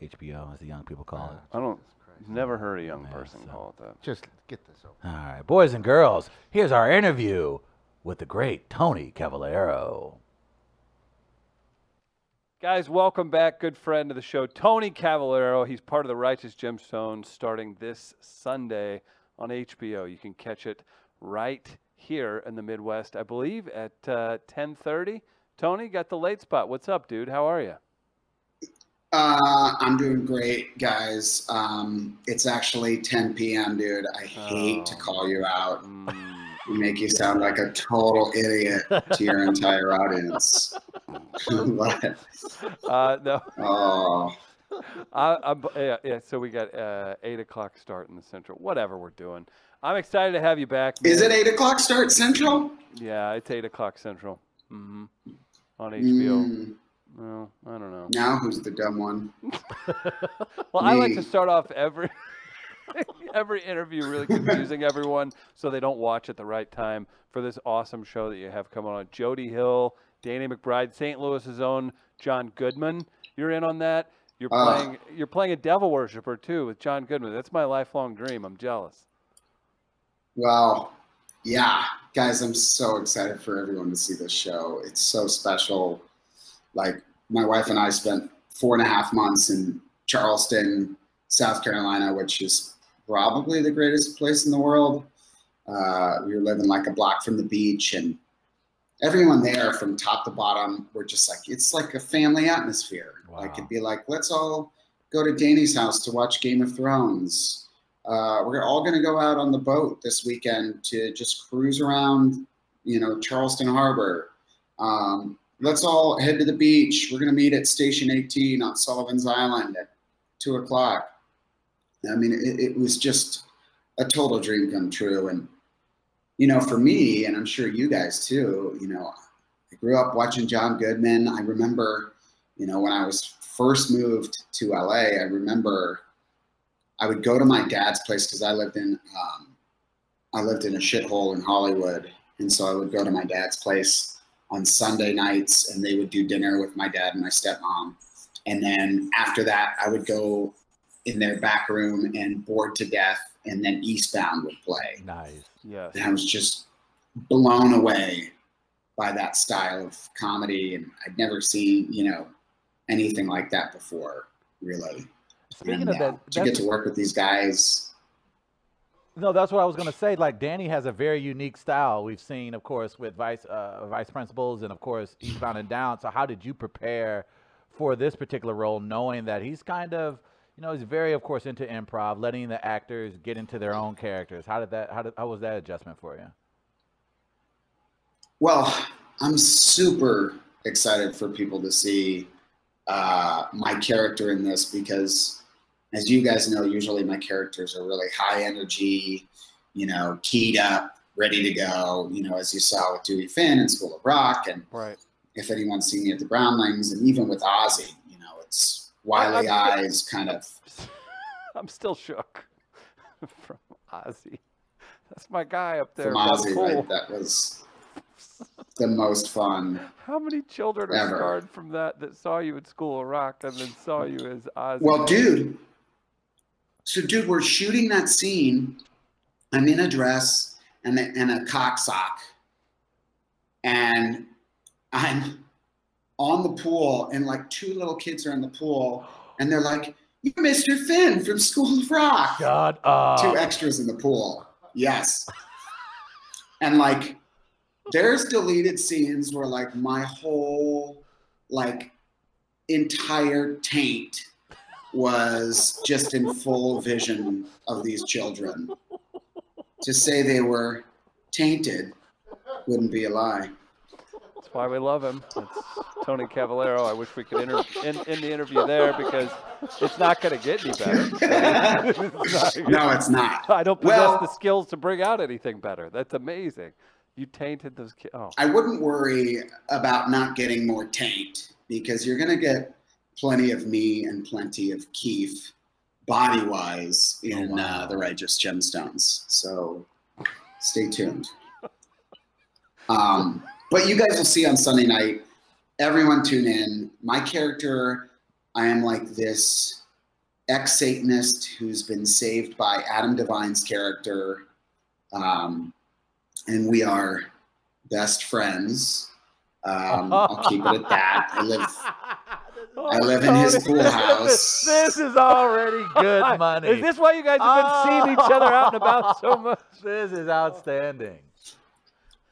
HBO as the young people call it. I don't. Never heard a young person call it that. Just get this over. All right, boys and girls, here's our interview with the great Tony Cavalero. Guys, welcome back. Good friend of the show, Tony Cavalero. He's part of the Righteous Gemstones starting this Sunday on HBO. You can catch it right here in the Midwest, I believe, at uh, 10:30. Tony, got the late spot. What's up, dude? How are you? Uh, I'm doing great, guys. Um, it's actually 10 p.m., dude. I hate to Oh. call you out. Mm, make you sound like a total idiot to your entire audience. but, uh, no, oh, I, yeah, yeah. So we got uh, eight o'clock start in the Central. Whatever we're doing. I'm excited to have you back. is it 8 o'clock start Central? Yeah, it's eight o'clock Central. hmm On HBO. Mm, Well, I don't know. now who's the dumb one? Well, I like to start off every every interview really confusing everyone so they don't watch at the right time for this awesome show that you have coming on. Jody Hill, Danny McBride, St. Louis's own John Goodman. You're in on that. You're Ah. playing you're playing a devil worshiper too with John Goodman. That's my lifelong dream. I'm jealous. Well, yeah, guys, I'm so excited for everyone to see this show. It's so special. Like, my wife and I spent four and a half months in Charleston, South Carolina, which is probably the greatest place in the world. Uh, we were living like a block from the beach, and everyone there from top to bottom were just like, it's like a family atmosphere. Like, Wow. it'd be like, let's all go to Danny's house to watch Game of Thrones. Uh, we're all going to go out on the boat this weekend to just cruise around, you know, Charleston Harbor. Um, let's all head to the beach. We're going to meet at Station 18 on Sullivan's Island at two o'clock. I mean, it, it was just a total dream come true. And, you know, for me, and I'm sure you guys too, you know, I grew up watching John Goodman. I remember, you know, when I was first moved to LA, I remember I would go to my dad's place because I lived in um, I lived in a shithole in Hollywood, and so I would go to my dad's place on Sunday nights, and they would do dinner with my dad and my stepmom, and then after that, I would go in their back room and bored to death, and then Eastbound would play. Nice. yeah. And I was just blown away by that style of comedy, and I'd never seen you know anything like that before, really. Speaking and, of that, to get to work with these guys, No, that's what I was gonna say. Like Danny has a very unique style. We've seen, of course, with vice uh, vice principals, and of course Eastbound and Down. So how did you prepare for this particular role, knowing that he's kind of, you know, he's very, of course, into improv, letting the actors get into their own characters. How did that? How did how was that adjustment for you? well, I'm super excited for people to see uh, my character in this because, as you guys know, usually my characters are really high energy, you know, keyed up, ready to go. You know, as you saw with Dewey Finn in School of Rock, and Right. if anyone's seen me at the Groundlings, and even with Ozzy, you know, it's wily I'm- eyes, kind of. I'm still shook from Ozzy. That's my guy up there. From Ozzy, pool. right? That was the most fun. How many children are Ever. scarred from that that saw you at School of Rock and then saw you as Ozzy? Well, dude. So, dude, we're shooting that scene. I'm in a dress and a, and a cock sock, and I'm on the pool, and like two little kids are in the pool, and they're like, "You're Mr. Finn from School of Rock." God, uh, Two extras in the pool. Yes. And like, there's deleted scenes where like my whole like entire taint was just in full vision of these children. To say they were tainted wouldn't be a lie. That's why we love him. That's Tony Cavalero. I wish we could inter- end, end the interview there because it's not going to get any better. It's not- No, it's not. I don't possess Well- the skills to bring out anything better. That's amazing. You tainted those kids. Oh, I wouldn't worry about not getting more taint because you're going to get plenty of me and plenty of Keith body wise in Oh, wow. uh, the Righteous Gemstones. So stay tuned. Um, but you guys will see on Sunday night. Everyone tune in. My character, I am like this ex Satanist who's been saved by Adam Devine's character. Um, and we are best friends. Um, I'll keep it at that. I live I live in his pool this is- house. this is already good money. Is this why you guys have been seeing each other out and about so much? This is outstanding.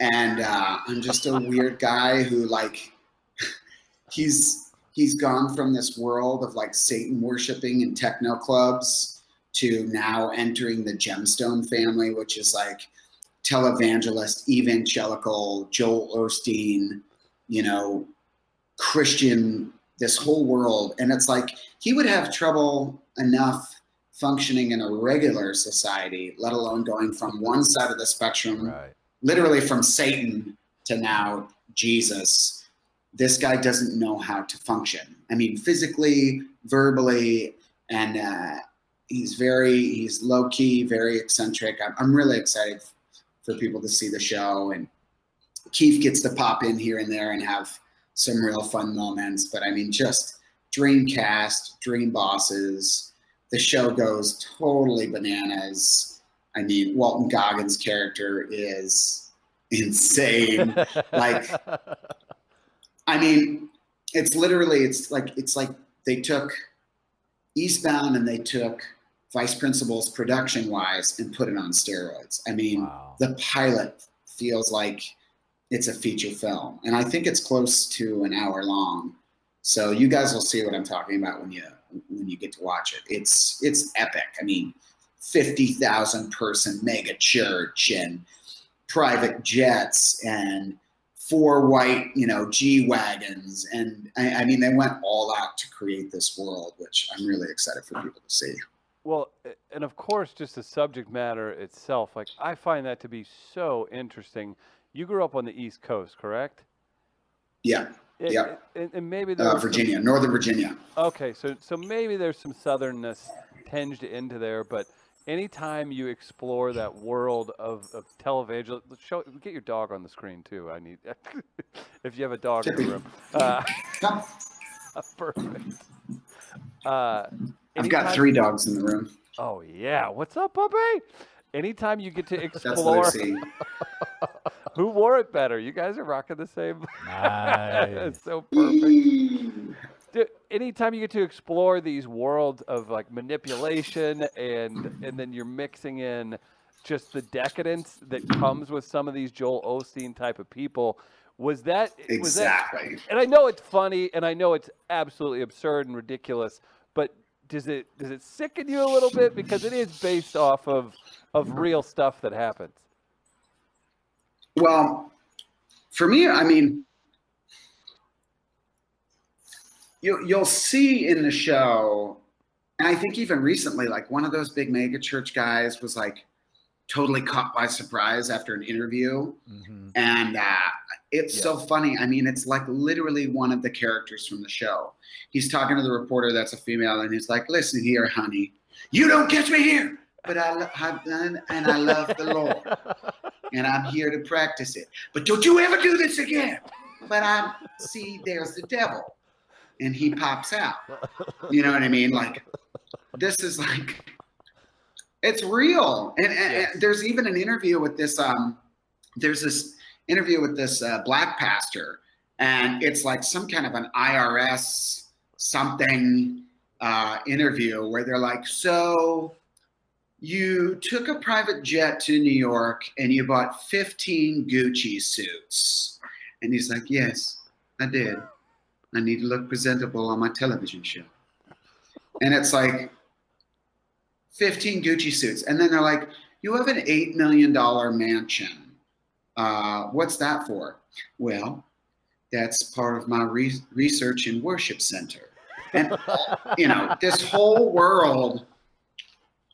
and uh, I'm just a weird guy who like he's he's gone from this world of like Satan worshiping and techno clubs to now entering the Gemstone family, which is like televangelist, evangelical, Joel Osteen, you know, Christian, this whole world. And it's like he would have trouble enough functioning in a regular society, let alone going from one side of the spectrum Right. literally from Satan to now Jesus, this guy doesn't know how to function. I mean, physically, verbally, and uh, he's very he's low key, very eccentric. I'm, I'm really excited for people to see the show, and Keith gets to pop in here and there and have some real fun moments. But I mean, just dream cast, dream bosses. The show goes totally bananas. I mean, Walton Goggins' character is insane. Like, I mean, it's literally it's like it's like they took Eastbound and they took Vice Principals production wise and put it on steroids. I mean, Wow. the pilot feels like it's a feature film, and I think it's close to an hour long. So you guys will see what I'm talking about when you when you get to watch it. It's it's epic. I mean, fifty thousand person mega church and private jets and four white, you know, G wagons, and I, I mean they went all out to create this world, which I'm really excited for people to see. Well, and of course, just the subject matter itself. Like, I find that to be so interesting. You grew up on the East Coast, correct? Yeah, And- Yeah. And, and maybe uh, was some- Virginia, Northern Virginia. Okay, so so maybe there's some southernness tinged into there, but anytime you explore that world of, of television, show get your dog on the screen too. I need if you have a dog in the room. Uh, perfect. Uh, I've got three dogs in the room. Oh yeah, what's up, puppy? Anytime you get to That's explore, I see. who wore it better? You guys are rocking the same. Nice. it's so perfect. Dude, anytime you get to explore these worlds of like manipulation and and then you're mixing in just the decadence that comes with some of these Joel Osteen type of people, was that was that Exactly. and I know it's funny and I know it's absolutely absurd and ridiculous, but does it does it sicken you a little bit because it is based off of of mm. real stuff that happens? Well, for me, I mean, you, you'll see in the show, and I think even recently, like one of those big mega church guys was like totally caught by surprise after an interview. hmm And uh, it's so funny. I mean, it's like literally one of the characters from the show. He's talking to the reporter that's a female, and he's like, Listen here, honey, you don't catch me here, but I, done and I love the Lord and I'm here to practice it. But don't you ever do this again. But I see there's the devil. And he pops out. You know what I mean? Like this is like it's real. And, and, Yes. and there's even an interview with this um there's this interview with this uh, black pastor and it's like some kind of an IRS something uh, interview where they're like, so you took a private jet to New York and you bought 15 Gucci suits. And he's like, Yes, I did. I need to look presentable on my television show. And it's like 15 Gucci suits. And then they're like, You have an $8 million mansion. Uh, what's that for? Well, that's part of my re- research and worship center. And, you know, this whole world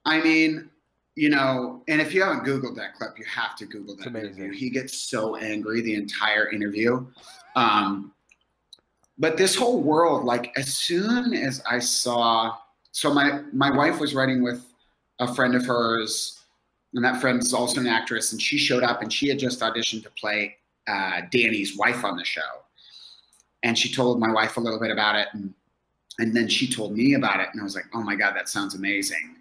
I mean, you know, and if you haven't Googled that clip, you have to Google that interview. He gets so angry the entire interview. Um, but this whole world, like as soon as I saw, so my my wife was writing with a friend of hers, and that friend is also an actress, and she showed up and she had just auditioned to play uh, Danny's wife on the show, and she told my wife a little bit about it, and and then she told me about it, and I was like, oh my god, that sounds amazing.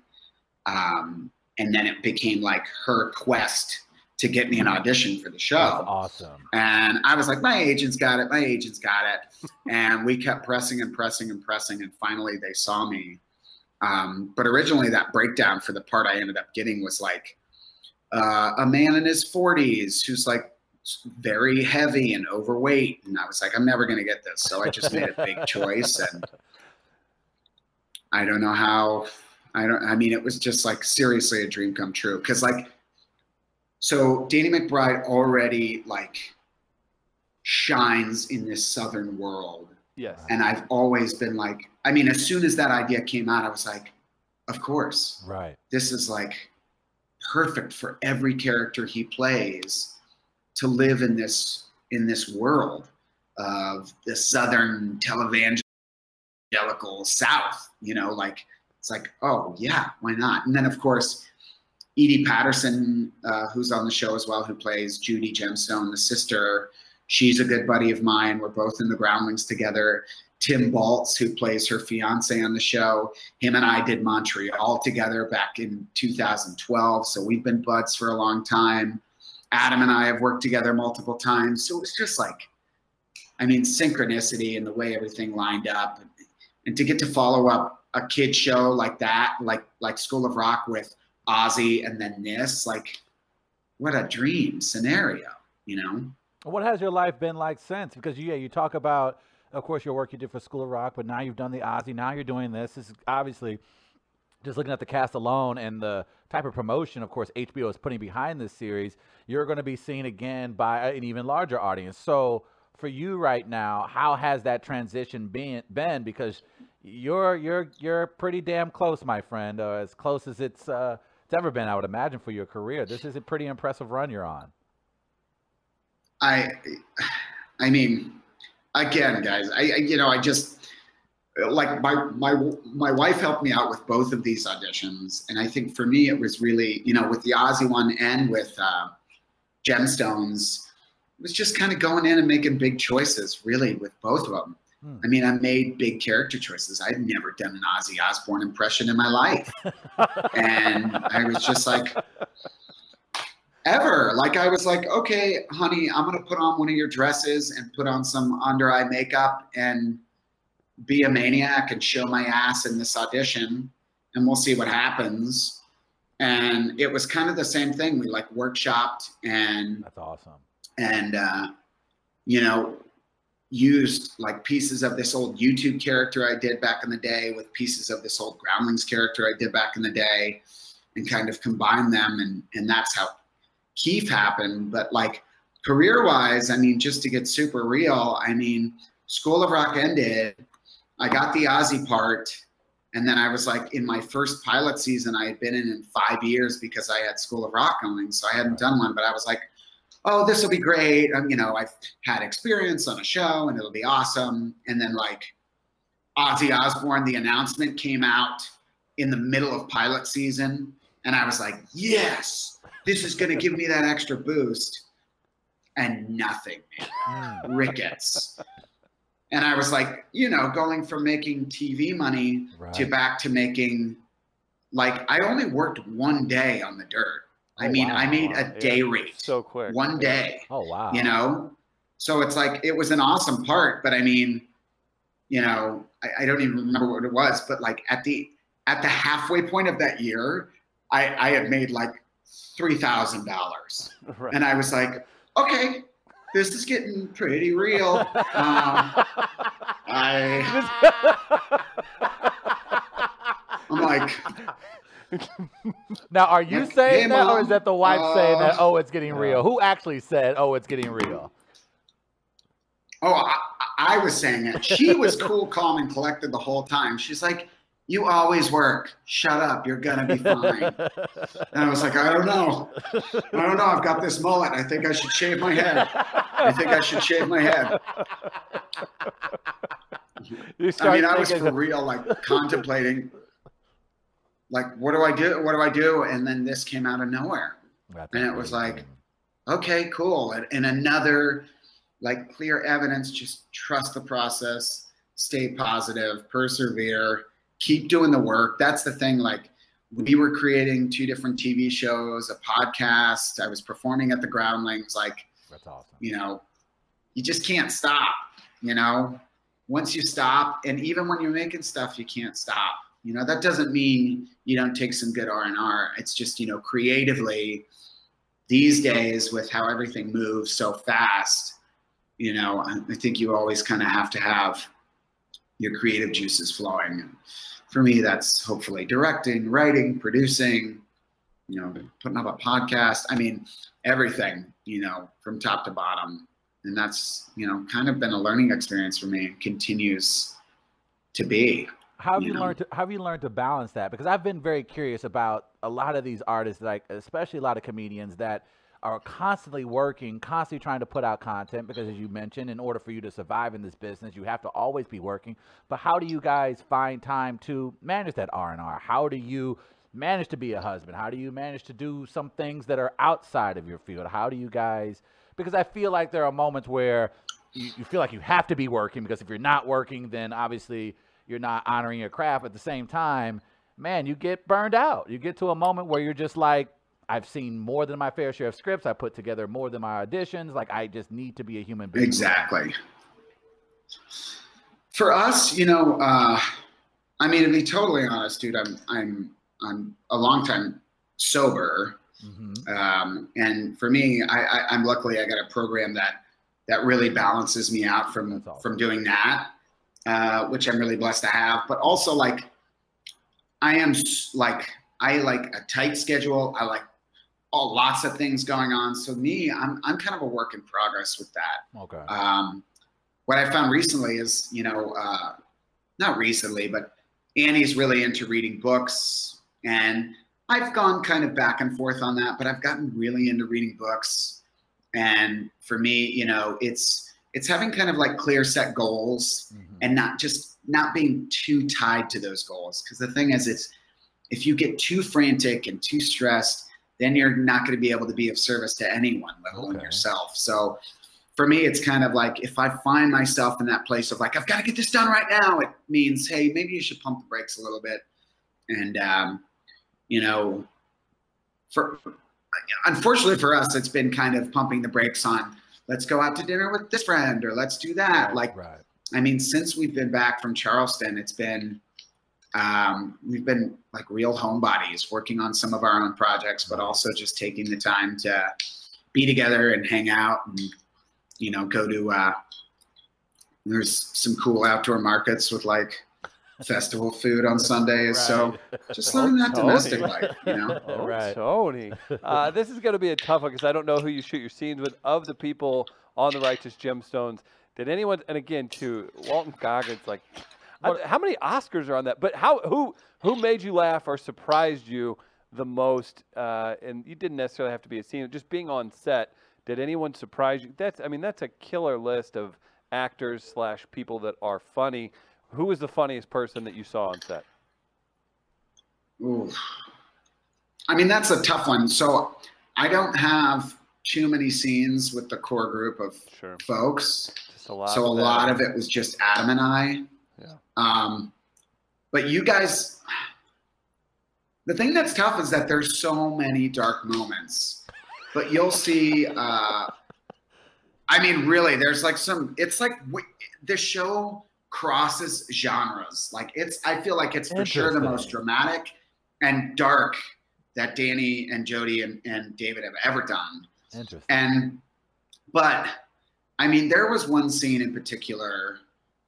Um, and then it became like her quest to get me an audition for the That's show. awesome. And I was like, my agent's got it. My agent's got it. And we kept pressing and pressing and pressing. And finally they saw me. Um, but originally that breakdown for the part I ended up getting was like uh, a man in his 40s who's like very heavy and overweight. And I was like, I'm never going to get this. So I just made a big choice. And I don't know how. I don't. I mean, it was just like seriously a dream come true. Because like, so Danny McBride already like shines in this southern world, Yes. and I've always been like. I mean, as soon as that idea came out, I was like, of course, Right. this is like perfect for every character he plays to live in this in this world of the southern televangelical south you know like it's like oh yeah why not and then of course edi patterson uh, who's on the show as well who plays judy gemstone the sister she's a good buddy of mine we're both in the groundlings together tim baltz who plays her fiance on the show him and I did Montreal together back in 2012. So we've been buds for a long time. Adam and I have worked together multiple times. So it's just like, I mean, synchronicity and the way everything lined up. And to get to follow up a kid show like that, like like School of Rock with Ozzy and then this, like what a dream scenario, you know? What has your life been like since? Because yeah, you talk about of course, your work you did for School of Rock, but now you've done the Ozzy. Now you're doing this. This is obviously just looking at the cast alone and the type of promotion, of course, HBO is putting behind this series. You're going to be seen again by an even larger audience. So, for you right now, how has that transition been? Been because you're you're you're pretty damn close, my friend, uh, as close as it's uh, it's ever been, I would imagine, for your career. This is a pretty impressive run you're on. I, I mean, again, guys, I, I you know, I just like my my my wife helped me out with both of these auditions, and I think for me it was really, you know, with the Ozzy one and with uh, Gemstones, it was just kind of going in and making big choices, really, with both of them. Hmm. I mean, I made big character choices. I'd never done an Ozzy Osbourne impression in my life. and I was just like, ever. Like, I was like, okay, honey, I'm going to put on one of your dresses and put on some under eye makeup and be a maniac and show my ass in this audition. And we'll see what happens. And it was kind of the same thing. We like workshopped and that's awesome. And, uh, you know, used like pieces of this old YouTube character I did back in the day with pieces of this old Groundlings character I did back in the day and kind of combine them and and that's how Keith happened. But like career wise, I mean, just to get super real, I mean, School of Rock ended. I got the Ozzy part. And then I was like, in my first pilot season, I had been in in five years because I had School of Rock going. So I hadn't done one, but I was like, oh, this will be great. Um, you know, I've had experience on a show and it'll be awesome. And then like Ozzy Osbourne, the announcement came out in the middle of pilot season. And I was like, yes, this is going to give me that extra boost. And nothing, man. Rickets. And I was like, you know, going from making TV money right. to back to making, like, I only worked one day on the dirt. I oh, mean, wow. I made a day yeah. rate. So quick. One day. Oh wow. You know? So it's like it was an awesome part, but I mean, you know, I, I don't even remember what it was, but like at the at the halfway point of that year, I, I had made like three thousand dollars. Right. And I was like, okay, this is getting pretty real. Um, I I'm like now, are you saying that, Mom. or is that the wife uh, saying that? Oh, it's getting real. Who actually said, "Oh, it's getting real"? Oh, I, I was saying it. She was cool, calm, and collected the whole time. She's like, "You always work. Shut up. You're gonna be fine." and I was like, "I don't know. I don't know. I've got this mullet. I think I should shave my head. I think I should shave my head." I mean, I was for real, like contemplating like, what do I do? What do I do? And then this came out of nowhere. That's and it was like, okay, cool. And, and another like clear evidence, just trust the process, stay positive, persevere, keep doing the work. That's the thing. Like we were creating two different TV shows, a podcast. I was performing at the Groundlings. Like, that's awesome. You know, you just can't stop. You know, once you stop, and even when you're making stuff, you can't stop. You know, that doesn't mean you don't take some good R&R. It's just, you know, creatively these days with how everything moves so fast, you know, I think you always kind of have to have your creative juices flowing. And for me, that's hopefully directing, writing, producing, you know, putting up a podcast. I mean, everything, you know, from top to bottom. And that's, you know, kind of been a learning experience for me and continues to be. How have you, you learned to how have you learned to balance that? Because I've been very curious about a lot of these artists, like especially a lot of comedians that are constantly working, constantly trying to put out content because as you mentioned, in order for you to survive in this business, you have to always be working. But how do you guys find time to manage that R&R? How do you manage to be a husband? How do you manage to do some things that are outside of your field? How do you guys because I feel like there are moments where you, you feel like you have to be working because if you're not working, then obviously you're not honoring your craft at the same time, man, you get burned out. You get to a moment where you're just like, I've seen more than my fair share of scripts. I put together more than my auditions. Like I just need to be a human being. Exactly. For us, you know, uh, I mean, to be totally honest, dude, I'm I'm I'm a long time sober, mm-hmm. um, and for me, I, I, I'm luckily I got a program that that really balances me out from awesome. from doing that, uh, which I'm really blessed to have. But also like, I am like I like a tight schedule. I like all lots of things going on. So me, I'm I'm kind of a work in progress with that. Okay. Um, what I found recently is, you know, uh, not recently, but Annie's really into reading books, and I've gone kind of back and forth on that. But I've gotten really into reading books, and for me, you know, it's it's having kind of like clear set goals Mhm. and not just not being too tied to those goals. Because the thing is, it's if you get too frantic and too stressed, then you're not going to be able to be of service to anyone, let alone Okay. yourself. So for me, it's kind of like if I find myself in that place of like, I've got to get this done right now, it means, hey, maybe you should pump the brakes a little bit. And, um, you know, for unfortunately for us, it's been kind of pumping the brakes on let's go out to dinner with this friend or let's do that. Like, right. I mean, since we've been back from Charleston, it's been um, we've been like real homebodies, working on some of our own projects, but also just taking the time to be together and hang out, and you know, go to. Uh, there's some cool outdoor markets with like festival food on Sundays, so just Oh, living that Tony. domestic life, you know. Oh, Right. Tony. Uh, this is going to be a tough one because I don't know who you shoot your scenes with. Of the people on the Righteous Gemstones, did anyone? And again, too, Walton Goggins. Like, I- how many Oscars are on that? But how? Who? Who made you laugh or surprised you the most? Uh, and you didn't necessarily have to be a scene. Just being on set. Did anyone surprise you? That's. I mean, that's a killer list of actors slash people that are funny. Who was the funniest person that you saw on set? Ooh. I mean, that's a tough one. So I don't have too many scenes with the core group of Sure. folks. Just a lot. so a lot of it was just Adam and I. Yeah. Um, but you guys, the thing that's tough is that there's so many dark moments. But you'll see. Uh, I mean, really, there's like some. It's like the show crosses genres. Like it's. I feel like it's for sure the most dramatic and dark that Danny and Jody and, and David have ever done. Interesting. And but I mean, there was one scene in particular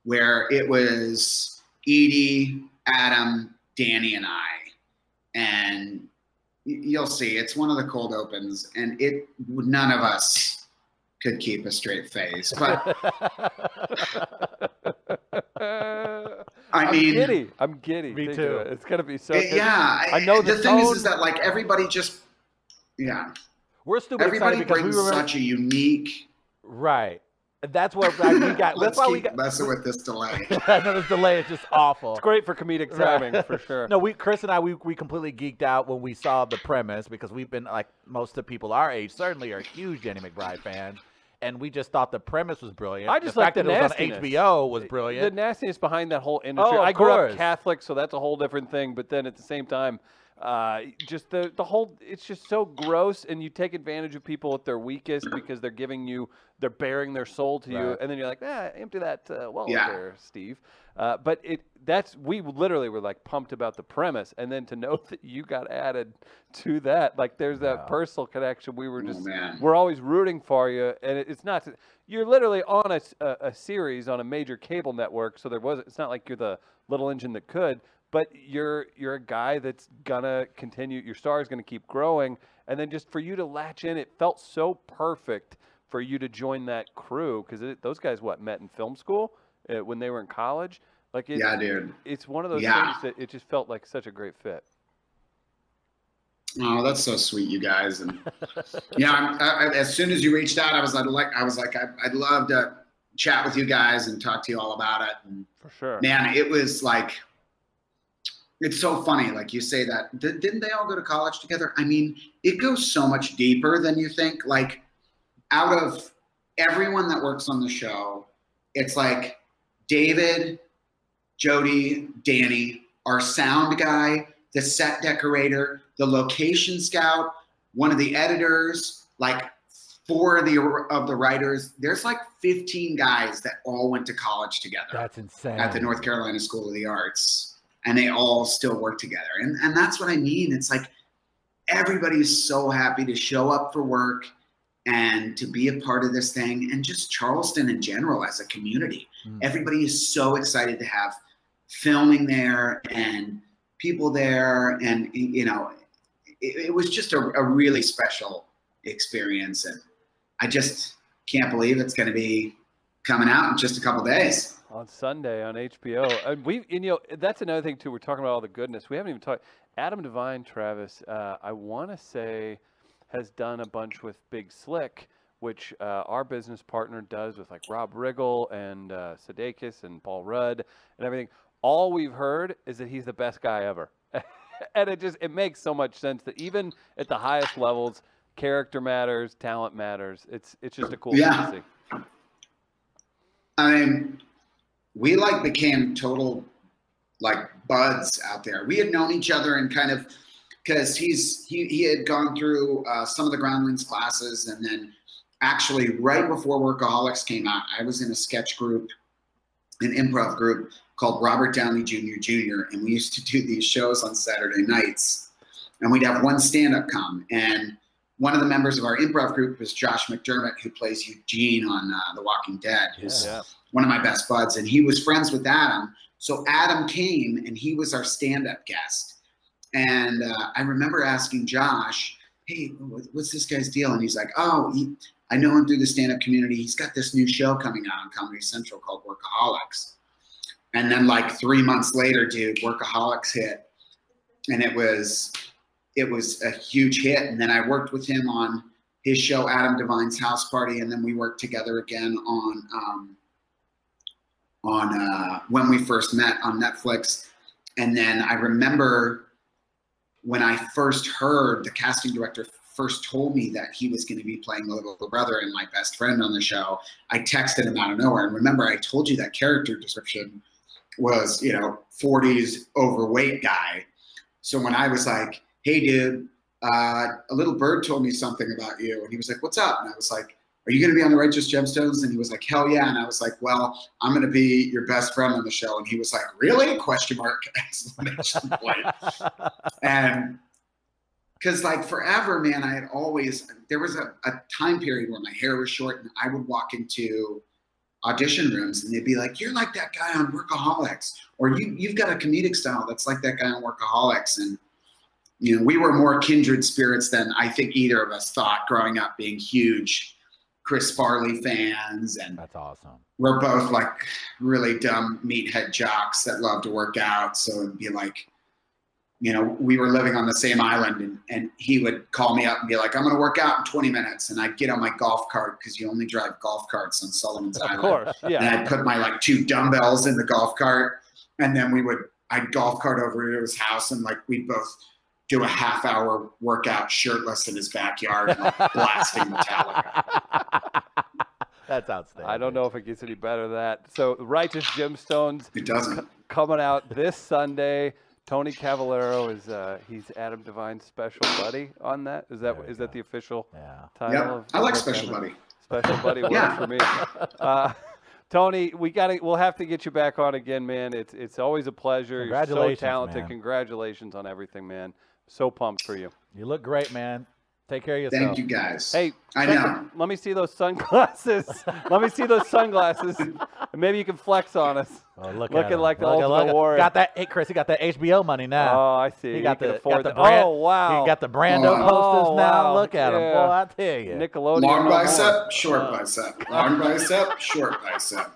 where it was Edi, Adam, Danny, and I, and you'll see it's one of the cold opens, and it none of us could keep a straight face. But I I'm mean, giddy. I'm giddy. Me too. it. It's gonna be so. Eh, it- yeah, I know eh, the, the thing is, tone. is that like everybody just, yeah, We're stupid everybody excited because we brings were such a unique. right. That's what like, we got. Let's why we keep got. messing with this delay. I know this delay is just awful. It's great for comedic Right. timing for sure. No, we Chris and I we, we completely geeked out when we saw the premise because we've been like most of the people our age certainly are huge Danny McBride fans, and we just thought the premise was brilliant. I just the like fact the that it was on. HBO was brilliant. The nastiness behind that whole industry. Oh, I grew course. up Catholic, so that's a whole different thing. But then at the same time, uh, just the the whole it's just so gross, and you take advantage of people at their weakest because they're giving you they're bearing their soul to you, and then you're like, ah, empty that uh, wallet Yeah. there, Steve. Uh, but it that's we literally were like pumped about the premise, and then to know that you got added to that, like there's that personal connection. We were Oh, just man. we're always rooting for you, and it, it's not. You're literally on a series on a major cable network, so there was. It's not like you're the little engine that could, but you're you're a guy that's gonna continue. Your star is gonna keep growing, and then just for you to latch in, it felt so perfect for you to join that crew because those guys what met in film school uh, when they were in college. Like it, Yeah, dude. it's one of those Yeah. things that it just felt like such a great fit. Oh, that's so sweet, you guys. And yeah, I'm, I, I- as soon as you reached out, I was like, I was like, I, I'd love to chat with you guys and talk to you all about it. And For sure. man, it was like, it's so funny. Like you say that, Di- didn't they all go to college together? I mean, it goes so much deeper than you think. Like, out of everyone that works on the show, it's like David, Jody, Danny, our sound guy, the set decorator, the location scout, one of the editors, like four of the of the writers. There's like 15 guys that all went to college together That's insane. at the North Carolina School of the Arts, and they all still work together. And and that's what I mean. It's like everybody's so happy to show up for work and to be a part of this thing and just Charleston in general as a community. Mm. Everybody is so excited to have filming there and people there. And, you know, it, it was just a, a really special experience. And I just can't believe it's going to be coming out in just a couple days. On Sunday on HBO. And we, and, you know, that's another thing too. We're talking about all the goodness. We haven't even talked. Adam Devine, Travis. Uh, I want to say has done a bunch with Big Slick, which uh, our business partner does with like Rob Riggle and uh, Sudeikis and Paul Rudd and everything. All we've heard is that he's the best guy ever, and it just it makes so much sense that even at the highest levels, character matters, talent matters. It's it's just a cool Yeah. thing to see. I mean, we like became total like buds out there. We had known each other and kind of because he's he he had gone through uh, some of the groundlings classes and then actually right before Workaholics came out, I was in a sketch group, an improv group called Robert Downey Jr. Jr. and we used to do these shows on Saturday nights, and we'd have one stand-up come and. One of the members of our improv group was Josh McDermitt, who plays Eugene on uh, The Walking Dead. Who's Yeah. One of my best buds, and he was friends with Adam. So Adam came and he was our stand-up guest. And uh, I remember asking Josh, "Hey, what's this guy's deal?" And he's like, "Oh, he, I know him through the stand-up community. He's got this new show coming out on Comedy Central called Workaholics." And then, like three months later, dude, Workaholics hit, and it was it was a huge hit. And then I worked with him on his show, Adam Devine's House Party, and then we worked together again on um, on uh, when we first met on Netflix. And then I remember when I first heard the casting director first told me that he was going to be playing the little brother and my best friend on the show. I texted him out of nowhere. And remember, I told you that character description was, you know, 40s overweight guy. So when I was like, hey, dude, uh, a little bird told me something about you. And he was like, what's up? And I was like, are you going to be on the Righteous Gemstones? And he was like, hell yeah. And I was like, well, I'm going to be your best friend on the show. And he was like, really? Question mark, exclamation point. And because like forever, man, I had always, there was a, a time period where my hair was short and I would walk into audition rooms and they'd be like, you're like that guy on Workaholics. Or you, you've got a comedic style that's like that guy on Workaholics. And you know, we were more kindred spirits than I think either of us thought growing up, being huge Chris Farley fans, and That's awesome. we're both like really dumb meathead jocks that love to work out. So it'd be like, you know, we were living on the same island, and, and he would call me up and be like, "I'm going to work out in 20 minutes," and I'd get on my golf cart because you only drive golf carts on Sullivan's Of Island Of course, yeah. and. I'd put my like two dumbbells in the golf cart, and then we would I'd golf cart over to his house, and like we'd both do a half hour workout shirtless in his backyard, like, blasting Metallica. That's outstanding. I don't know if it gets any better than that. So, Righteous Gemstones It doesn't. coming out this Sunday. Tony Cavalero is uh, he's Adam Devine's special buddy on that. Is that There we is that the official Yeah. title? Yep, of I like Special that? Buddy. Special buddy works Yeah. for me. Uh, Tony, we got to. We'll have to get you back on again, man. It's it's always a pleasure. You're so talented. man. Congratulations on everything, man. So pumped for you. You look great, man. Take care of yourself. Thank you guys. Hey, I check know. the- let me see those sunglasses. let me see those sunglasses. maybe you can flex on us. Oh, look Looking at him. like the Look at- Ultimate look Warrior. Got that? Hey, Chris, he got that HBO money now. Oh, I see. he got can the, afford got the that. brand. Oh, wow. He got the Brando Oh, posters now. wow. Look at him, Yeah. boy. I tell you. Nickelodeon. Long no more. bicep, short Uh, bicep. Long bicep, short bicep.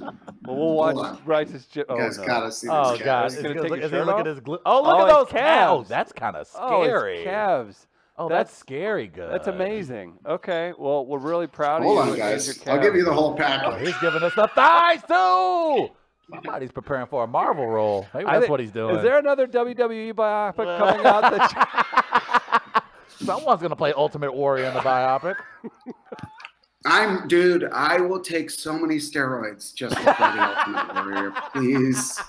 Well, we'll watch Hold on. Righteous. Oh, guys no. gotta see Oh God! Is he Is gonna take look, his shirt look off? at his glue? Oh, look Oh, at those calves. calves. That's kind of scary. Oh, scary. calves. Oh, That's- that's, scary good. That's amazing. Okay. Well, we're really proud Hold of on, you. and guys. I'll give you the whole Oh, package. he's giving us the thighs too. Somebody's preparing for a Marvel role. Maybe that's think- what he's doing. Is there another WWE biopic coming out? That Someone's gonna play Ultimate Warrior in the biopic. I'm, dude. I will take so many steroids just to play the Ultimate Warrior. Please,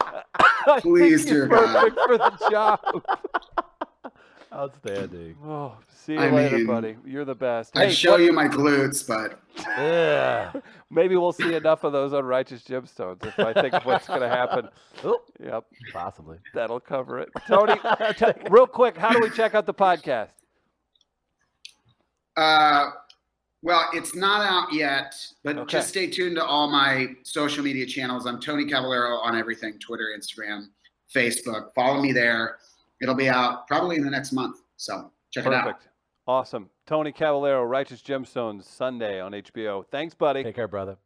I think Please, he's dear God. perfect for the job. Outstanding. Oh, see you I later, mean, buddy. You're the best. I'd Hey, show what- you my glutes, but Yeah. maybe we'll see enough of those unrighteous Gemstones if I think of what's going to happen. Oop, Yep, possibly. that'll cover it. Tony, t- real quick, how do we check out the podcast? Uh, well, it's not out yet, but Okay. just stay tuned to all my social media channels. I'm Tony Cavalero on everything Twitter, Instagram, Facebook. Follow me there. It'll be out probably in the next month. So check it out. Perfect. Awesome. Tony Cavalero, Righteous Gemstones, Sunday on HBO. Thanks, buddy. Take care, brother.